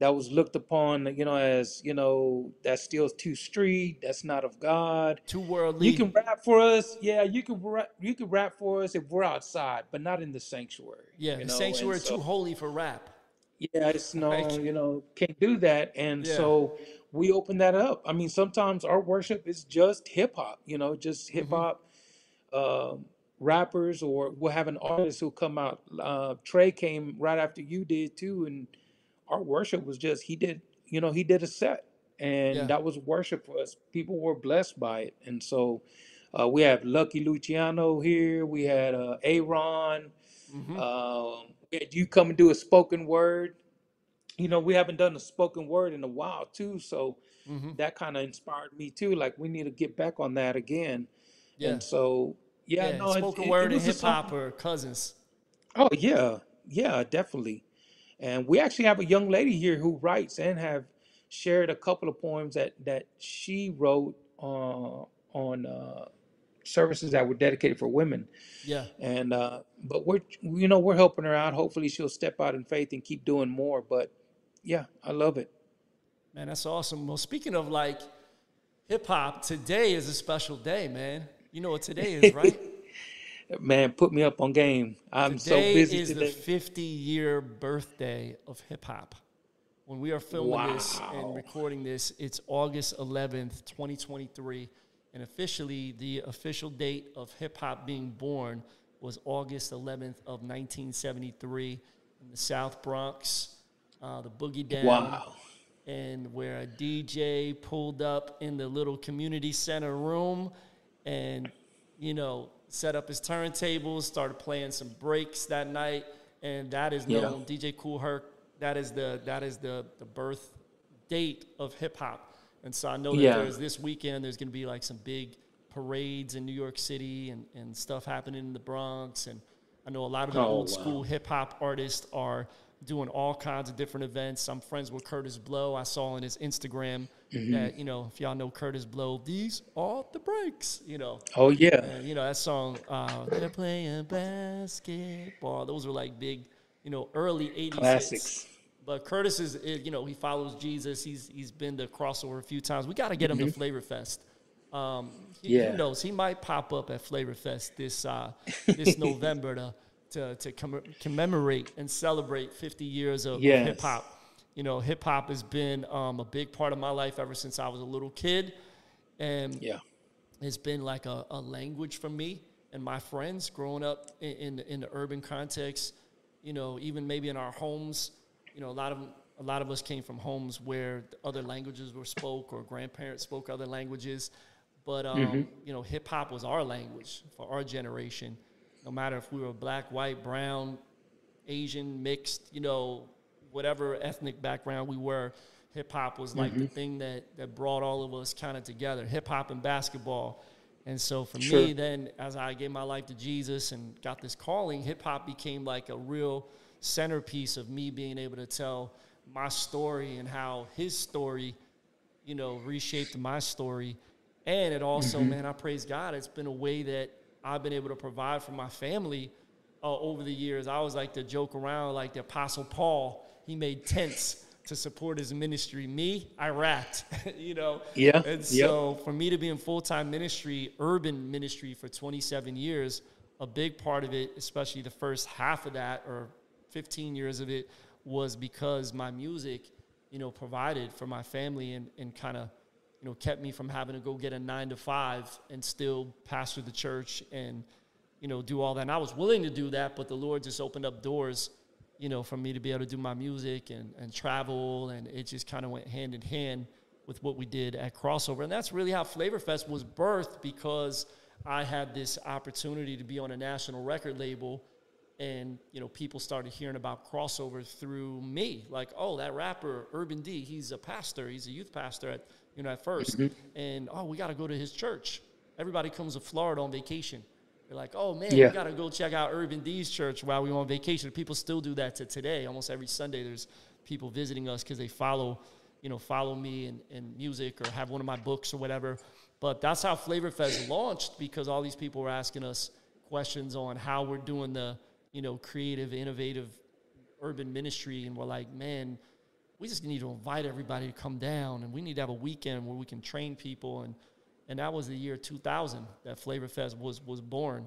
that was looked upon, you know, as you know, that's still too street. That's not of God. Too worldly. You can rap for us, yeah. You can rap, you can rap for us if we're outside, but not in the sanctuary. Yeah. The know, sanctuary so too holy for rap. yeah, it's no, you know, can't do that. And yeah. so we open that up. I mean, sometimes our worship is just hip hop, you know, just hip hop um, rappers, or we'll have an artist who come out. Uh, Trey came right after you did too, and our worship was just he did, you know, he did a set, and Yeah. that was worship for us. People were blessed by it, and so uh, we have Lucky Luciano here. We had uh, Aaron. hmm Um, we had you come and do a spoken word you know, we haven't done a spoken word in a while too, so hmm that kind of inspired me too. Like we need to get back on that again. Yeah. And so, yeah, Yeah. no, it, Spoken it, it word and hip-hop are cousins. Oh yeah, yeah, definitely. And we actually have a young lady here who writes and have shared a couple of poems that that she wrote uh, on uh, services that were dedicated for women. Yeah. And uh, but we're you know we're helping her out. Hopefully she'll step out in faith and keep doing more. But yeah, I love it. Man, that's awesome. Well, speaking of like hip hop, today is a special day, man. You know what today is, right? (laughs) Man, put me up on game. I'm so Today busy is the 50 year birthday of hip hop. When we are filming this and recording this, it's August 11th, 2023. And officially, the official date of hip hop being born was August 11th of 1973 in the South Bronx, uh, the Boogie Down Wow. and where a DJ pulled up in the little community center room and, you know, set up his turntables, started playing some breaks that night. And that is Yeah. known, DJ Kool Herc, that is the that is the the birth date of hip hop. And so I know that Yeah. there's this weekend there's gonna be like some big parades in New York City and, and stuff happening in the Bronx. And I know a lot of the Oh, old wow. school hip hop artists are doing all kinds of different events. I'm friends with Kurtis Blow. I saw on his Instagram Mm-hmm. that, you know, if y'all know Kurtis Blow, these are the breaks, you know. Oh yeah. And, you know, that song, uh, they're playing basketball. Those were like big, you know, early 80s hits. Classics. But Kurtis is, you know, he follows Jesus. He's he's been to crossover a few times. We got to get him to Flavor Fest. Um, he, Mm-hmm. Yeah. Who knows? He might pop up at Flavor Fest this uh, (laughs) this November to to, to comm- commemorate and celebrate 50 years of, Yes. hip hop. You know, hip hop has been um, a big part of my life ever since I was a little kid, and Yeah. it's been like a, a language for me and my friends growing up in, in, the- in the urban context. You know, even maybe in our homes, you know, a lot of a lot of us came from homes where other languages were spoke or grandparents spoke other languages. But um, you know, hip hop was our language for our generation. No matter if we were black, white, brown, Asian, mixed, you know, whatever ethnic background we were, hip hop was like the mm-hmm. thing that, that brought all of us kind of together hip hop and basketball. And so for Sure. me, then as I gave my life to Jesus and got this calling, hip hop became like a real centerpiece of me being able to tell my story and how his story, you know, reshaped my story. And it also, mm-hmm. man, I praise God. It's been a way that I've been able to provide for my family uh, over the years. I was like to joke around like the Apostle Paul. He made tents to support his ministry. Me, I rapped, (laughs) you know. Yeah, And so for me to be in full time ministry, urban ministry for 27 years, a big part of it, especially the first half of that or 15 years of it, was because my music, you know, provided for my family and, and kind of, you know, kept me from having to go get a nine to five and still pastor the church and, you know, do all that. And I was willing to do that, but the Lord just opened up doors, you know, for me to be able to do my music and, and travel. And it just kind of went hand in hand with what we did at Crossover. And that's really how Flavor Fest was birthed because I had this opportunity to be on a national record label and you know people started hearing about crossover through me like oh that rapper urban d he's a pastor he's a youth pastor at you know at 1st hmm and oh we got to go to his church. Everybody comes to florida on vacation. They're like oh man we got to go check out urban d's church while we're on vacation. People still do that to today. Almost every sunday there's people visiting us because they follow you know follow me in, in music or have one of my books or whatever. But that's how flavor fest launched because all these people were asking us questions on how we're doing the you know creative innovative urban ministry and we're like man we just need to invite everybody to come down and we need to have a weekend where we can train people and and that was the year 2000 that flavor fest was was born.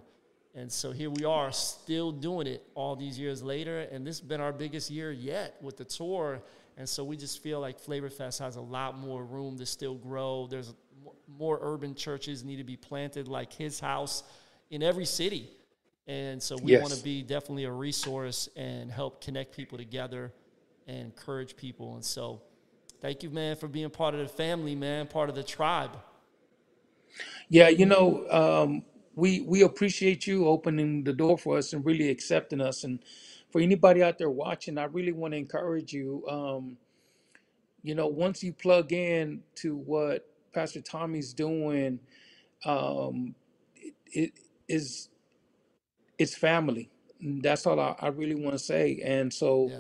And so here we are still doing it all these years later and this has been our biggest year yet with the tour. And so we just feel like flavor fest has a lot more room to still grow. There's more urban churches need to be planted like Hiz House in every city. And so we want to be definitely a resource and help connect people together and encourage people. And so thank you, man, for being part of the family, man, part of the tribe. Yeah, you know, um, we we appreciate you opening the door for us and really accepting us. And for anybody out there watching, I really want to encourage you. Um, you know, once you plug in to what Pastor Tommy's doing, um, it, it is it's family. That's all I, I really want to say. And so, Yeah.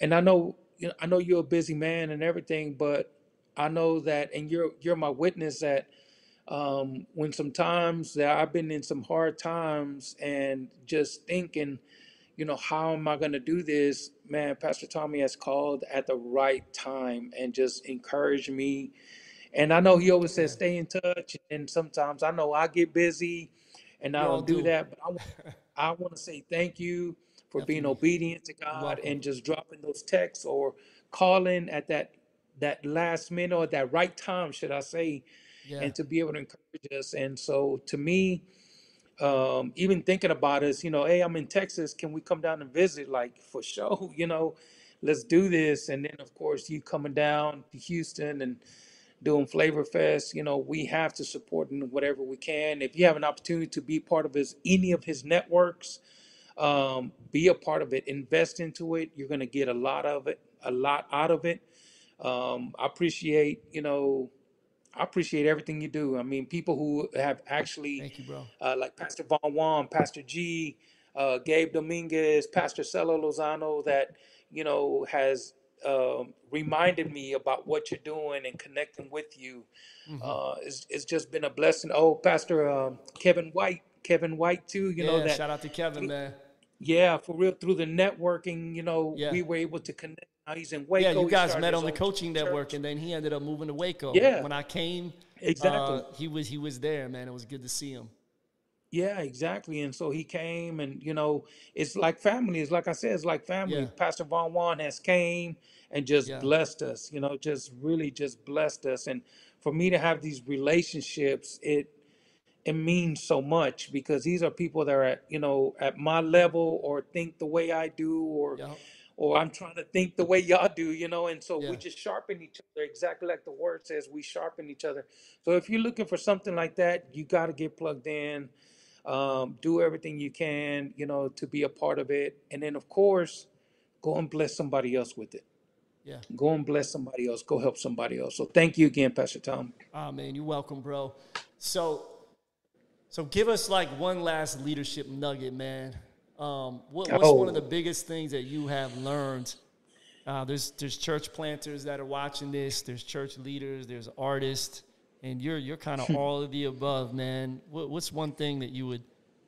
And I know, you know, I know you're a busy man and everything, but I know that, and you're you're my witness that um, when sometimes that I've been in some hard times and just thinking, you know, how am I going to do this? Man, Pastor Tommy has called at the right time and just encouraged me. And I know he always says, stay in touch. And sometimes I know I get busy and I We all don't do do. that. But I, (laughs) wa- I want to say thank you for being Definitely. obedient to God welcome. and just dropping those texts or calling at that that last minute or that right time, should I say, Yeah. and to be able to encourage us. And so to me, um, even thinking about us, you know, hey, I'm in Texas. Can we come down and visit? Like for sure, (laughs) you know, let's do this. And then of course you coming down to Houston and doing Flavor Fest. You know, we have to support in whatever we can. If you have an opportunity to be part of his any of his networks, um, be a part of it. Invest into it. You're gonna get a lot of it, a lot out of it. Um, I appreciate, you know, I appreciate everything you do. I mean, people who have actually, Thank you, bro. uh, like Pastor Von Juan, Pastor G, uh, Gabe Dominguez, Pastor Celo Lozano, that, you know, has um, reminded me about what you're doing and connecting with you. hmm Uh, it's, it's just been a blessing. Oh, Pastor um, Kevin White, Kevin White, too, you know, Yeah. that Shout out to Kevin, man. Yeah, for real. Through the networking, you know, Yeah. we were able to connect. Now he's in Waco. Yeah, you He guys started met his on the own coaching network, and then he ended up moving to Waco. Yeah, When I came, exactly. uh, he was he was there, man. It was good to see him. Yeah, exactly. And so he came, and you know, it's like family. It's like I said, it's like family. Yeah. Pastor Von Juan has came and just Yeah. blessed us. You know, just really just blessed us. And for me to have these relationships, it it means so much because these are people that are at you know at my level or think the way I do or Yup. or I'm trying to think the way y'all do, you know, and so we Yeah. just sharpen each other exactly like the word says we sharpen each other. So if you're looking for something like that, you got to get plugged in. Um, do everything you can, you know, to be a part of it. And then of course, go and bless somebody else with it. Yeah. Go and bless somebody else. Go help somebody else. So thank you again, Pastor Tom. Ah, man, you're welcome, bro. So, so give us like one last leadership nugget, man. Um, what, what's one of the Oh, biggest things that you have learned? Uh, there's there's church planters that are watching this. There's church leaders. There's artists, and you're you're kind of all of the above, man. What, what's one thing that you would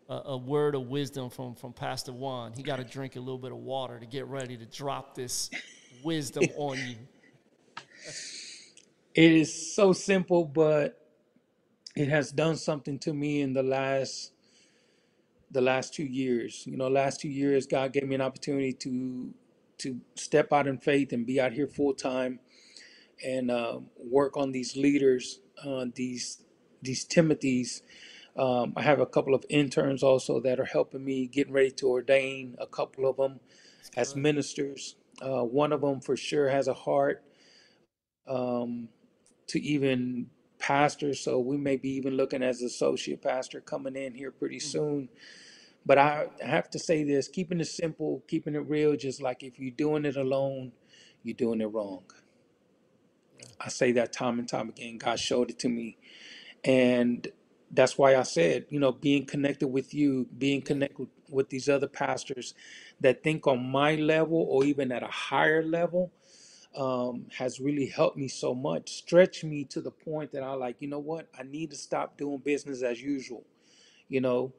a, a word of wisdom from from Pastor Juan? He got to drink a little bit of water to get ready to drop this wisdom on you. (laughs) it is so simple, but it has done something to me in the last the last two years. You know, last two years, God gave me an opportunity to to step out in faith and be out here full time and uh, work on these leaders, uh, these these Timothys. Um, I have a couple of interns also that are helping me getting ready to ordain a couple of them That's as good. ministers. Uh, one of them for sure has a heart um, to even pastor, so we may be even looking as associate pastor coming in here pretty Mm, soon. But I have to say this: keeping it simple, keeping it real. Just like if you're doing it alone, you're doing it wrong. I say that time and time again. God showed it to me, and that's why I said, you know, being connected with you, being connected with these other pastors that think on my level or even at a higher level um, has really helped me so much, stretched me to the point that I like, you know what, I need to stop doing business as usual. You know,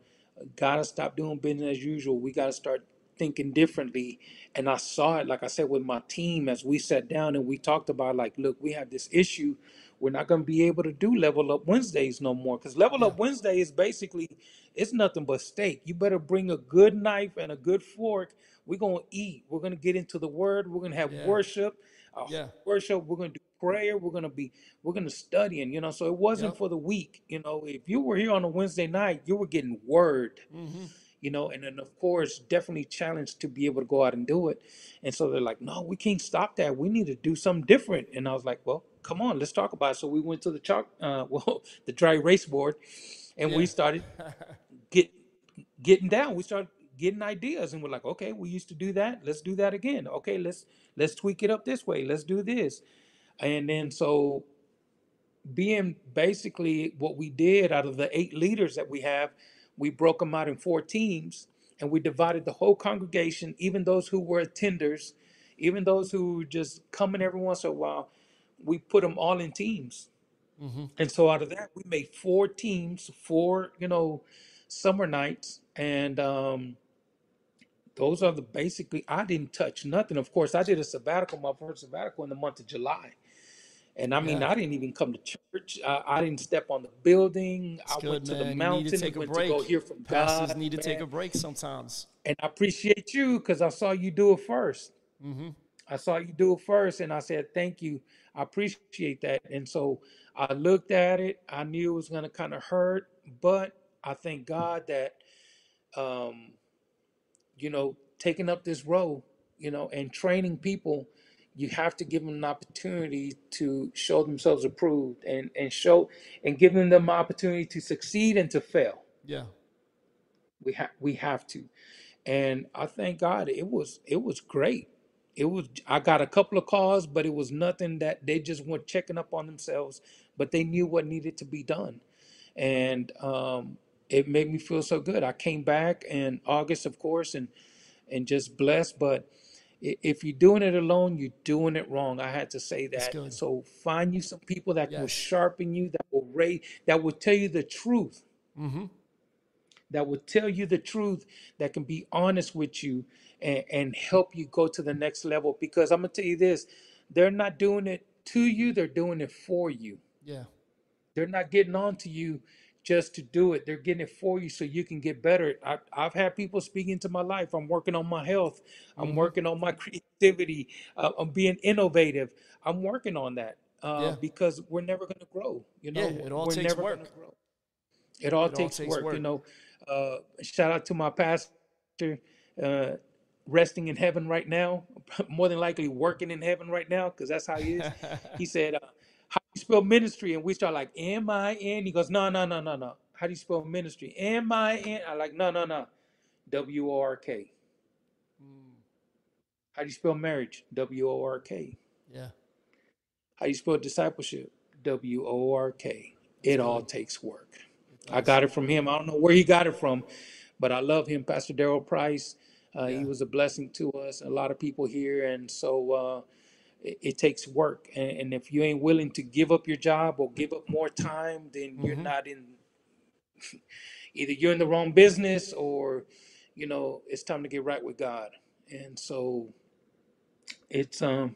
gotta stop doing business as usual. We gotta start thinking differently. And I saw it, like I said, with my team as we sat down and we talked about, like, look, we have this issue. We're not gonna be able to do level up Wednesdays no more. Because level Yeah. up Wednesday is basically it's nothing but steak. You better bring a good knife and a good fork. We're gonna eat. We're gonna get into the word. We're gonna have Yeah. worship. Uh, Yeah. worship. We're gonna do prayer. We're gonna be we're gonna study. And you know, so it wasn't Yep. for the week. You know, if you were here on a Wednesday night, you were getting word Mm-hmm. you know, and then of course, definitely challenged to be able to go out and do it. And so they're like, no, we can't stop that. We need to do something different. And I was like, well, come on, let's talk about it. So we went to the chalk, uh, (laughs) well, the dry erase board, and we started (laughs) get getting down. We started getting ideas, and we're like, okay, we used to do that. Let's do that again. Okay, let's let's tweak it up this way. Let's do this. And then so being basically what we did out of the eight leaders that we have, we broke them out in four teams and we divided the whole congregation, even those who were attenders, even those who were just coming every once in a while, we put them all in teams. mm-hmm. And so out of that, we made four teams, four, you know, summer nights. And um, those are the basically, I didn't touch nothing. Of course, I did a sabbatical, my first sabbatical in the month of July. And I mean, Yeah. I didn't even come to church. I, I didn't step on the building. It's I good, went to the man. You need to mountain, take a went to go break. hear from Pastors God, need to take man. a break sometimes. And I appreciate you because I saw you do it first. Mm-hmm. I saw you do it first, and I said, "Thank you. I appreciate that." And so I looked at it. I knew it was going to kind of hurt, but I thank God that, um, you know, taking up this role, you know, and training people, you have to give them an opportunity to show themselves approved, and and show and giving them an opportunity to succeed and to fail. Yeah. We have we have to, and I thank God it was it was great. It was I got a couple of calls, but it was nothing that they just went checking up on themselves, but they knew what needed to be done, and um, it made me feel so good. I came back in August, of course, and and just blessed. But i- if you're doing it alone, you're doing it wrong. I had to say That's that. good. So find you some people that will Yes. sharpen you, that will rate, that will tell you the truth Mm-hmm. that will tell you the truth, that can be honest with you and, and help you go to the next level. Because I'm gonna tell you this, they're not doing it to you, they're doing it for you. Yeah. They're not getting on to you just to do it. They're getting it for you so you can get better. I, I've had people speak into my life. I'm working on my health. I'm Mm-hmm. working on my creativity. Uh, I'm being innovative. I'm working on that uh, Yeah. because we're never going to grow. You know, Yeah. It all we're takes never going work. grow. It all It all takes takes work, you work. know. Uh, shout out to my pastor, uh, resting in heaven right now. (laughs) More than likely working in heaven right now, because that's how he is. He said, uh, "How do you spell ministry?" And we start like M I N. He goes, "No, no, no, no, no. How do you spell ministry? M I N. I like, "No, no, no. W O R K. Mm, How do you spell marriage? W O R K. yeah. How do you spell discipleship? W O R K. That's It all good. takes work." It I does. got it from him. I don't know where he got it from, but I love him, Pastor Daryl Price. Uh, he Yeah. was a blessing to us, a lot of people here, and so uh, it, it takes work. And, and if you ain't willing to give up your job or give up more time, then you're Mm-hmm. not in. (laughs) Either you're in the wrong business, or you know it's time to get right with God. And so it's um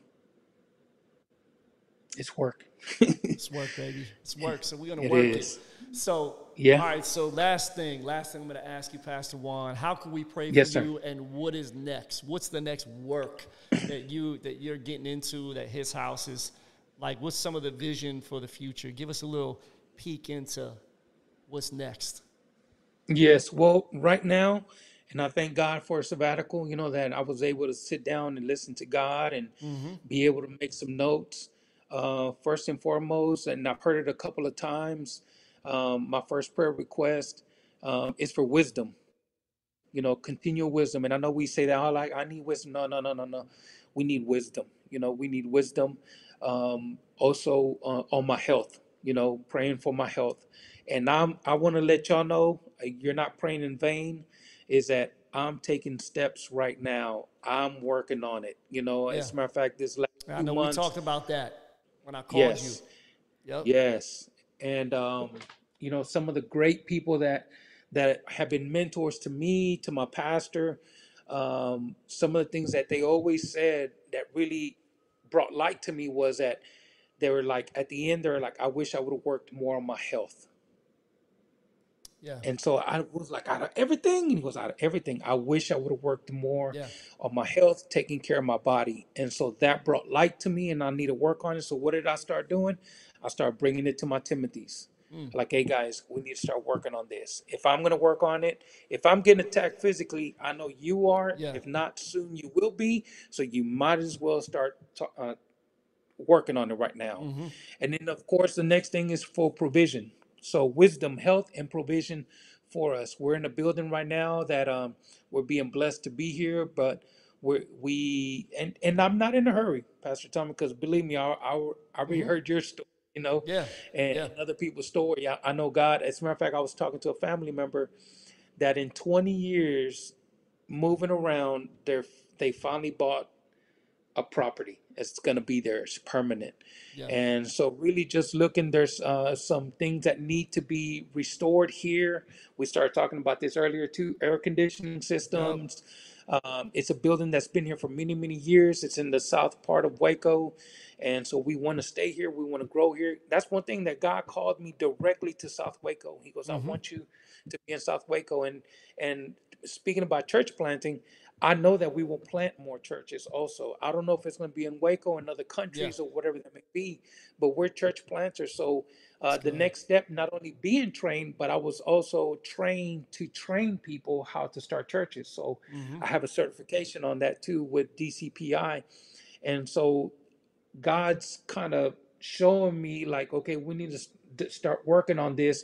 it's work. (laughs) It's work, baby. It's work. So we're gonna It work is. it. So Yeah. all right. So last thing, last thing I'm gonna ask you, Pastor Juan. How can we pray Yes, for sir. you, and what is next? What's the next work that you that you're getting into? That Hiz House is like. What's some of the vision for the future? Give us a little peek into what's next. Yes, well, right now, and I thank God for a sabbatical, you know, that I was able to sit down and listen to God and Mm-hmm. be able to make some notes. Uh, first and foremost, and I've heard it a couple of times, um, my first prayer request um, is for wisdom. you know, continual wisdom. And I know we say that, oh, like, I need wisdom. No, no, no, no, no. We need wisdom. You know, we need wisdom. Um, also uh, on my health, you know, praying for my health. And I'm, I want to let y'all know uh, you're not praying in vain, is that I'm taking steps right now. I'm working on it. You know, Yeah. as a matter of fact, this last I few know we months, talked about that when I called yes. you. Yep. Yes, and um, you know some of the great people that that have been mentors to me, to my pastor. Um, some of the things that they always said that really brought light to me was that they were like at the end they're like, I wish I would have worked more on my health. Yeah. And so I was like, out of everything, he was out of everything. I wish I would have worked more Yeah. on my health, taking care of my body. And so that brought light to me, and I need to work on it. So what did I start doing? I start bringing it to my Timothy's. Mm. Like, hey guys, we need to start working on this. If I'm gonna work on it, if I'm getting attacked physically, I know you are. Yeah. If not soon, you will be. So you might as well start ta- uh, working on it right now. hmm And then, of course, the next thing is for provision. So, wisdom, health, and provision for us. We're in a building right now that um, we're being blessed to be here, but we're, we and and I'm not in a hurry, Pastor Tommy, because believe me, I, I I already hmm heard your story, you know, Yeah. and, Yeah. other people's story. I, I know God. As a matter of fact, I was talking to a family member that in 20 years moving around, they're, they finally bought a property. It's going to be there. It's permanent. Yeah. And so, really, just looking, there's uh, some things that need to be restored here. We started talking about this earlier too air conditioning Yep. Um, it's a building that's been here for many, many years. It's in the south part of Waco. And so, we want to stay here. We want to grow here. That's one thing that God called me directly to South Waco. He goes, I hmm want you to be in South Waco. And, and speaking about church planting, I know that we will plant more churches also. I don't know if it's going to be in Waco and other Yeah. countries or whatever that may be, but we're church planters. So uh, the next step, not only being trained, but I was also trained to train people how to start churches. So hmm I have a certification on that too with DCPI. And so God's kind of showing me like, okay, we need to start working on this.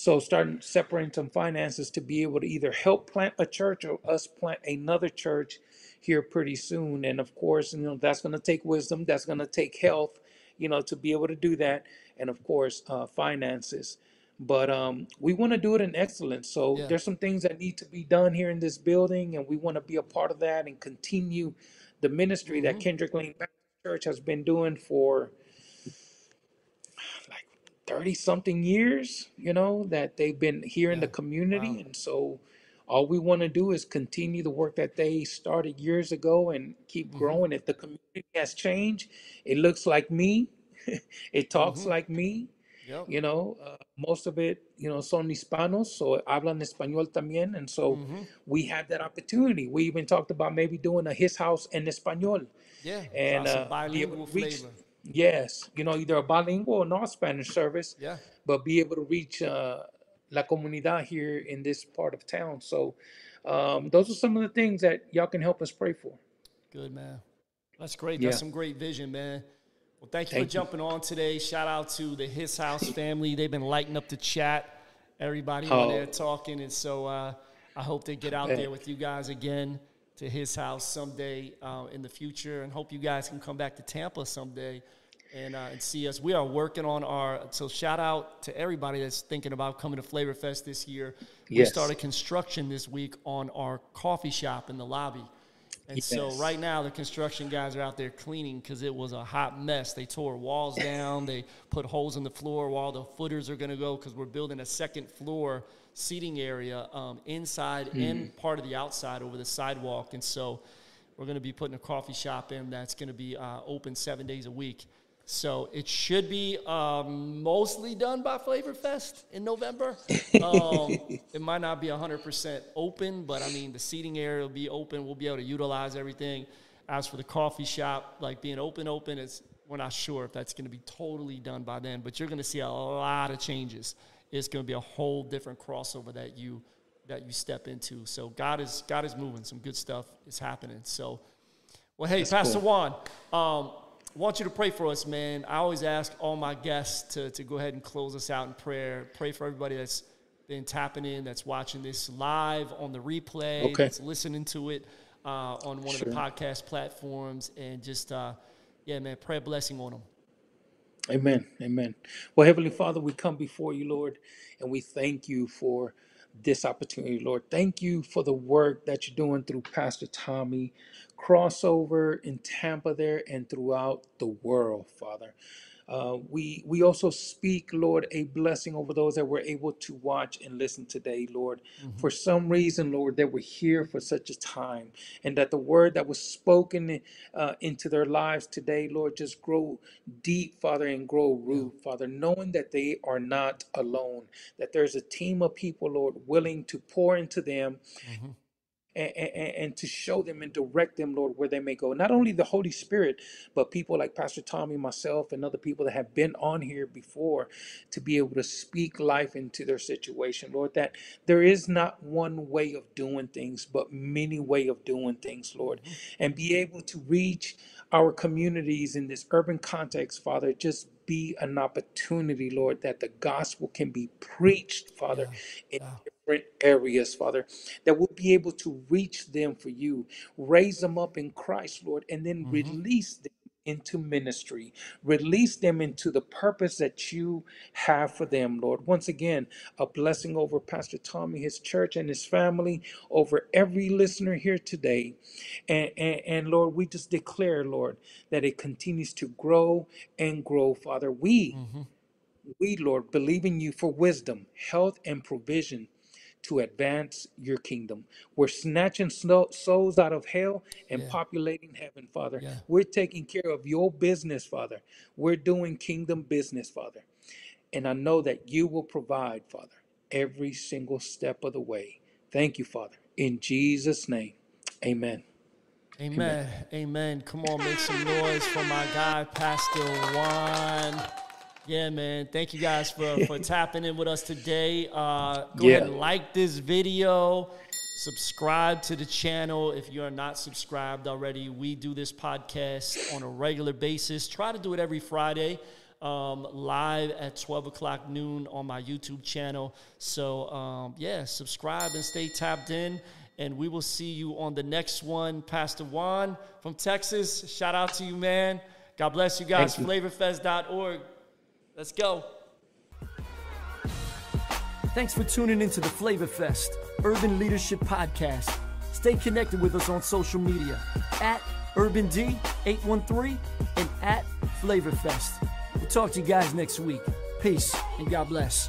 So starting separating some finances to be able to either help plant a church or us plant another church here pretty soon. And of course, you know, that's going to take wisdom. That's going to take health, you know, to be able to do that. And of course, uh, finances. But um, we want to do it in excellence. So Yeah. there's some things that need to be done here in this building, and we want to be a part of that and continue the ministry that hmm Kendrick Lane Baptist Church has been doing for 30 something years, you know, that they've been here in the Yeah. community. Wow. And so all we want to do is continue the work that they started years ago and keep hmm growing. If the community has changed, it looks like me, (laughs) it talks hmm like me, Yep. you know, uh, most of it, you know, son hispanos, so hablan español también. And so hmm we have that opportunity. We even talked about maybe doing a Hiz House en español Yeah. and Try some uh, be able bilingual to reach, flavor. Yes, you know, either a bilingual or non Spanish service, Yeah. but be able to reach uh, la comunidad here in this part of town. So, um, those are some of the things that y'all can help us pray for. Good man. That's great. That's Yeah, some great vision, man. Well, thank you for thank you. jumping on today. Shout out to the Hiz House family. They've been lighting up the chat. Everybody on there Oh, talking, and so uh, I hope they get out there with you guys again to Hiz House someday uh, in the future, and hope you guys can come back to Tampa someday and uh, and see us. We are working on our. So shout out to everybody that's thinking about coming to Flavor Fest this year. We started construction this week on our coffee shop in the lobby. And so right now the construction guys are out there cleaning because it was a hot mess. They tore walls down. They put holes in the floor where all the footers are going to go because we're building a second floor seating area um, inside and part of the outside over the sidewalk. And so we're going to be putting a coffee shop in that's going to be uh, open seven days a week. So it should be um, mostly done by Flavor Fest in November. (laughs) Um, it might not be 100% open, but I mean, the seating area will be open. We'll be able to utilize everything. As for the coffee shop, like being open, open, it's, we're not sure if that's going to be totally done by then, but you're going to see a lot of changes. It's going to be a whole different crossover that you that you step into. So God is God is moving. Some good stuff is happening. So well, hey, that's Pastor cool. Juan, um, I want you to pray for us, man. I always ask all my guests to, to go ahead and close us out in prayer. Pray for everybody that's been tapping in, that's watching this live on the replay, Okay. that's listening to it uh, on one of the podcast platforms, and just uh, yeah, man, pray a blessing on them. Amen. Amen. Well, Heavenly Father, we come before you, Lord, and we thank you for this opportunity, Lord. Thank you for the work that you're doing through Pastor Tommy, crossover in Tampa there and throughout the world, Father. Uh, we we also speak, Lord, a blessing over those that were able to watch and listen today, Lord. For some reason, Lord, they were here for such a time, and that the word that was spoken uh, into their lives today, Lord, just grow deep, Father, and grow root, Father, knowing that they are not alone, that there's a team of people, Lord, willing to pour into them Mhm. And, and, and to show them and direct them, Lord, where they may go. Not only the Holy Spirit, but people like Pastor Tommy, myself, and other people that have been on here before to be able to speak life into their situation, Lord, that there is not one way of doing things, but many way of doing things, Lord, mm-hmm. and be able to reach our communities in this urban context, Father, just be an opportunity, Lord, that the gospel can be preached, Father, in yeah. Different areas, Father, that we'll be able to reach them for you, raise them up in Christ, Lord, and then Mhm. release them into ministry, release them into the purpose that you have for them, Lord. Once again, a blessing over Pastor Tommy, his church, and his family, over every listener here today. And, and, and Lord, we just declare, Lord, that it continues to grow and grow, Father. We, Mhm. we, Lord, believe in you for wisdom, health, and provision to advance your kingdom. We're snatching sno- souls out of hell and Yeah. populating heaven, Father. Yeah. We're taking care of your business, Father. We're doing kingdom business, Father. And I know that you will provide, Father, every single step of the way. Thank you, Father. In Jesus' name, amen. Amen. Amen. Come on, make some noise for my guy, Pastor Juan. Yeah, man. Thank you guys for, for (laughs) tapping in with us today. Uh, go ahead and like this video. Subscribe to the channel if you are not subscribed already. We do this podcast on a regular basis. Try to do it every Friday, um, live at 12 o'clock noon on my YouTube channel. So, um, yeah, subscribe and stay tapped in. And we will see you on the next one. Pastor Juan from Texas, shout out to you, man. God bless you guys. Flavorfest.org. Let's go. Thanks for tuning into the Flavor Fest Urban Leadership Podcast. Stay connected with us on social media at UrbanD813 and at Flavorfest. We'll talk to you guys next week. Peace and God bless.